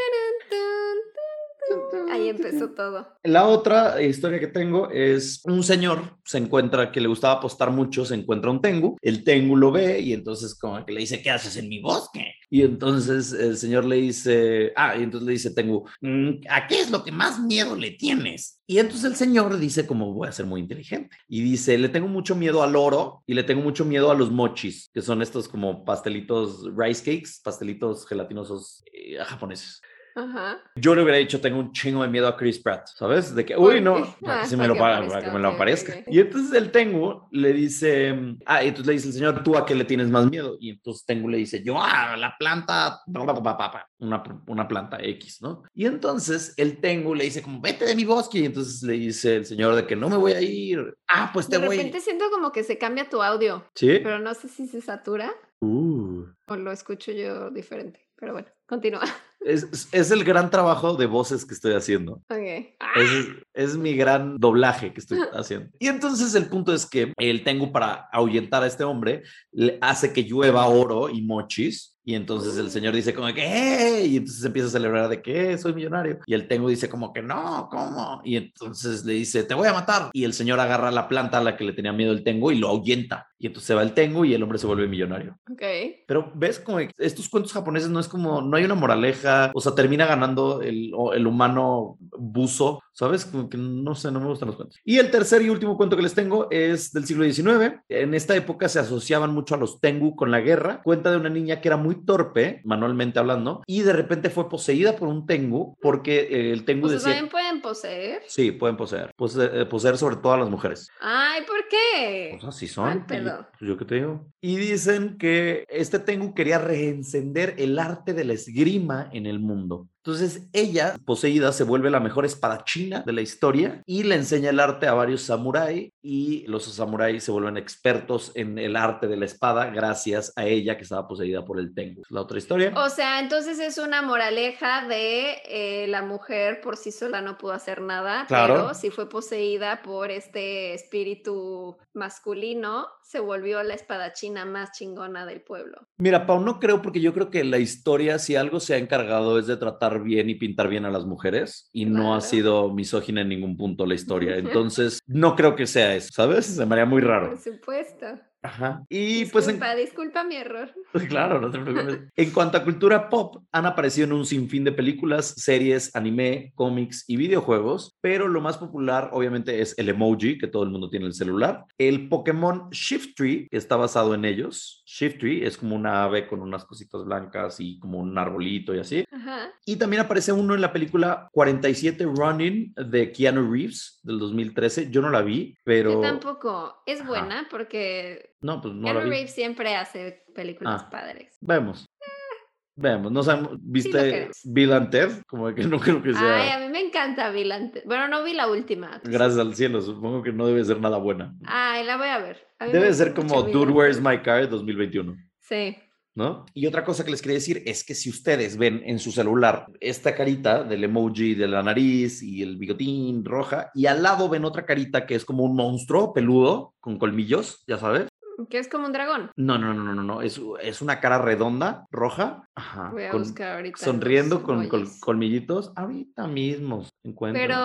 Ahí empezó todo. La otra historia que tengo es un señor se encuentra que le gustaba apostar mucho, se encuentra un tengu, el tengu lo ve y entonces como que le dice, ¿qué haces en mi bosque? Y entonces el señor le dice, ah, y entonces le dice tengu, Mm, ¿A qué es lo que más miedo le tienes? y entonces el señor dice como voy a ser muy inteligente y dice, le tengo mucho miedo al oro y le tengo mucho miedo a los mochis, que son estos como pastelitos rice cakes, pastelitos gelatinosos eh, japoneses. Ajá. Yo le hubiera dicho, tengo un chingo de miedo a Chris Pratt, ¿sabes? De que, ¿Por uy, no, para Ah, que se para me lo que pa- aparezca, para que me lo aparezca. Y entonces el Tengu le dice, ah, y entonces le dice el señor, ¿tú a qué le tienes más miedo? Y entonces Tengu le dice, yo a la planta, una, una planta X, ¿no? Y entonces el Tengu le dice como, vete de mi bosque. Y entonces le dice el señor de que no me voy a ir. Ah, pues te De voy. repente siento como que se cambia tu audio, ¿Sí? pero no sé si se satura Uh. o lo escucho yo diferente. Pero bueno, continúa. Es, es el gran trabajo de voces que estoy haciendo. Ok. Es, es mi gran doblaje que estoy haciendo. Y entonces el punto es que el Tengu para ahuyentar a este hombre le hace que llueva oro y mochis. Y entonces el señor dice como que, "¡Eh!", y entonces empieza a celebrar de que "Eh, soy millonario. Y el Tengu dice como que no, ¿cómo? Y entonces le dice, te voy a matar. Y el señor agarra la planta a la que le tenía miedo el Tengu y lo ahuyenta. Y entonces se va el Tengu y el hombre se vuelve millonario. Ok. Pero ves como estos cuentos japoneses no es como, no hay una moraleja, o sea, termina ganando el, el humano buzo, ¿sabes? Como que no sé, no me gustan los cuentos. Y el tercer y último cuento que les tengo es del siglo XIX. En esta época se asociaban mucho a los tengu con la guerra. Cuenta de una niña que era muy torpe, manualmente hablando, y de repente fue poseída por un tengu porque eh, el tengu decía... también pueden poseer. Sí, pueden poseer. Pose- eh, poseer sobre todo a las mujeres. Ay, ¿por qué? Pues así ¿Cuál son. pedo? Y yo, pues, yo qué te digo. Y dicen que este Tengu quería reencender el arte de la esgrima en el mundo. Entonces ella, poseída, se vuelve la mejor espadachina de la historia y le enseña el arte a varios samuráis y los samuráis se vuelven expertos en el arte de la espada gracias a ella que estaba poseída por el Tengu. La otra historia. O sea, entonces es una moraleja de eh, la mujer por sí sola no pudo hacer nada, Claro. pero si fue poseída por este espíritu masculino, se volvió la espadachina más chingona del pueblo. Mira, Pau, no creo porque yo creo que la historia, si algo se ha encargado es de tratar bien y pintar bien a las mujeres y no ha sido misógina en ningún punto la historia. Entonces, no creo que sea eso, ¿sabes? Se me haría muy raro. Por supuesto. Ajá. Y pues en, Disculpa, disculpa mi error. Claro, no te preocupes. En cuanto a cultura pop, han aparecido en un sinfín de películas, series, anime, cómics y videojuegos, pero lo más popular obviamente es el emoji, que todo el mundo tiene en el celular, el Pokémon Shiftry, que está basado en ellos. Shiftry es como una ave con unas cositas blancas y como un arbolito y así. Ajá. Y también aparece uno en la película 47 Running de Keanu Reeves del 2013. Yo no la vi, pero... Yo tampoco. Es Ajá. buena porque No, pues no Keanu la vi. Reeves siempre hace películas Ah. padres. Vemos. Vemos, no sabemos, ¿viste Ted? Como que no creo que sea... Ay, a mí me encanta Ted. Bueno, no vi la última. Gracias al cielo, supongo que no debe ser nada buena. Ay, la voy a ver. A Debe ser como Dude, Where's. My Car 2021, Sí. ¿no? Y otra cosa que les quería decir es que si ustedes ven en su celular esta carita del emoji de la nariz y el bigotín roja, y al lado ven otra carita que es como un monstruo peludo con colmillos, ya sabes. Que es como un dragón. No, no, no, no, no, no. Es, es una cara redonda, roja, ajá, Voy a con- buscar ahorita. sonriendo con colmillitos. Ahorita mismo se encuentra. Pero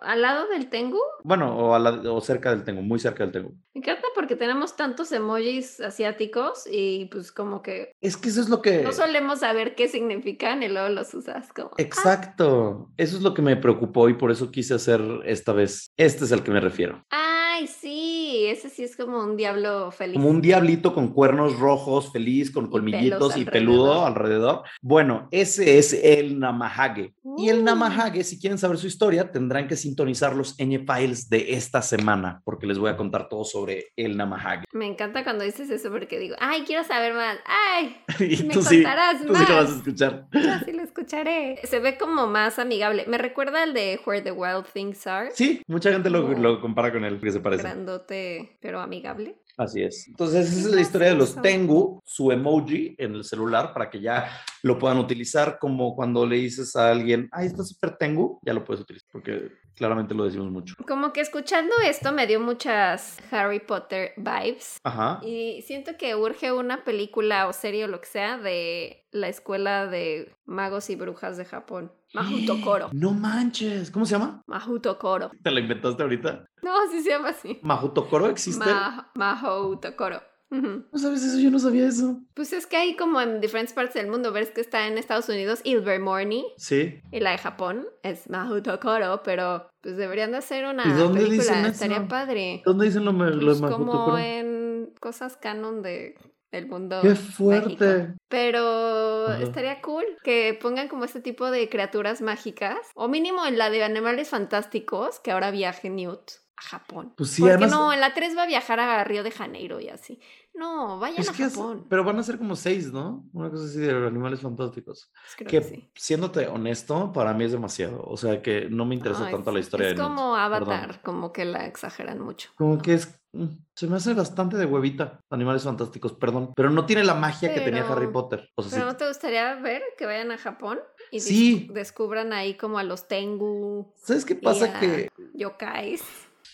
al lado del Tengu, Bueno, o, a la- o cerca del Tengu, muy cerca del Tengu. me encanta porque tenemos tantos emojis asiáticos y pues como que Es que eso es lo que... no solemos saber qué significan y luego los usas como... ah, Exacto. Eso es lo que me preocupó y por eso quise hacer esta vez. Este es al que me refiero. Ay, sí, ese sí es como un diablo feliz. Como un diablito con cuernos rojos, feliz, con Y colmillitos pelos y peludo alrededor. Bueno, ese es el Namahage. Y el Uh. Namahage, si quieren saber su historia, tendrán que sintonizar los Ñ Files de esta semana, porque les voy a contar todo sobre el Namahage. Me encanta cuando dices eso porque digo, ay, quiero saber más. Ay, y me tú sí, contarás tú sí lo vas a más. escuchar. así lo escucharé. Se ve como más amigable. Me recuerda al de Where the Wild Things Are. Sí, mucha gente lo, lo compara con él, que se parece. Grandote, pero amigable. Así es. Entonces, esa es la historia de los. Tengu, su emoji en el celular para que ya lo puedan utilizar como cuando le dices a alguien, ay, está súper Tengu, ya lo puedes utilizar porque claramente lo decimos mucho. Como que escuchando esto me dio muchas Harry Potter vibes. Ajá. Y siento que urge una película o serie o lo que sea de la escuela de magos y brujas de Japón. Mahuto Koro. No manches. ¿Cómo se llama? Mahuto Koro. ¿Te lo inventaste ahorita? No, así se llama así. ¿Mahutokoro existe? Ma Mahuto Koro. ¿No sabes eso? Yo no sabía eso. Pues es que hay como en diferentes partes del mundo. Ves que está en Estados Unidos Ilvermorny Sí. y la de Japón es Mahuto Koro, pero pues deberían de hacer una ¿Y dónde película. dicen eso? Estaría padre. ¿Dónde dicen lo, lo Pues de como Mahutokoro? en cosas canon de del mundo. ¡Qué mágico. fuerte! Pero Ajá. estaría cool que pongan como este tipo de criaturas mágicas. O mínimo en la de animales fantásticos, que ahora viaje Newt a Japón. Pues sí, Porque además- no, en la 3 va a viajar a Río de Janeiro y así. No, vayan Es a que es- Japón. pero van a ser como seis, ¿no? Una cosa así de animales fantásticos. Pues creo que que sí. siéndote honesto, para mí es demasiado. O sea que no me interesa Ay, tanto la historia Es de Newt, como Avatar, perdón. como que la exageran mucho. Como que es. mm, Se me hace bastante de huevita. Animales fantásticos, perdón. Pero no tiene la magia que tenía Harry Potter. O sea, Pero sí- ¿no te gustaría ver que vayan a Japón y Sí. descubran ahí como a los Tengu, ¿Sabes qué pasa? a- Que yokais?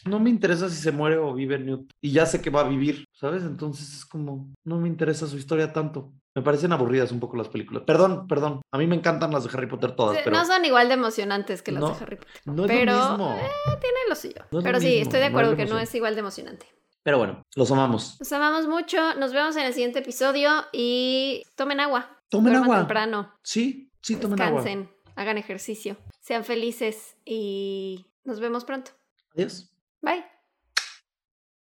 No me interesa si se muere o vive Newt. Y ya sé que va a vivir, ¿sabes? Entonces es como. No me interesa su historia tanto. Me parecen aburridas un poco las películas. Perdón, perdón. A mí me encantan las de Harry Potter todas, pero No son igual de emocionantes que las No, de Harry Potter. no es pero, lo mismo. Tiene lo suyo. No es lo Pero sí, mismo, estoy de acuerdo que no es igual de emocionante. Pero bueno, los amamos. Los amamos mucho. Nos vemos en el siguiente episodio y tomen agua. Tomen Duerman agua. temprano. Sí, sí, tomen agua. Descansen. Hagan ejercicio. Sean felices y nos vemos pronto. Adiós. Bye.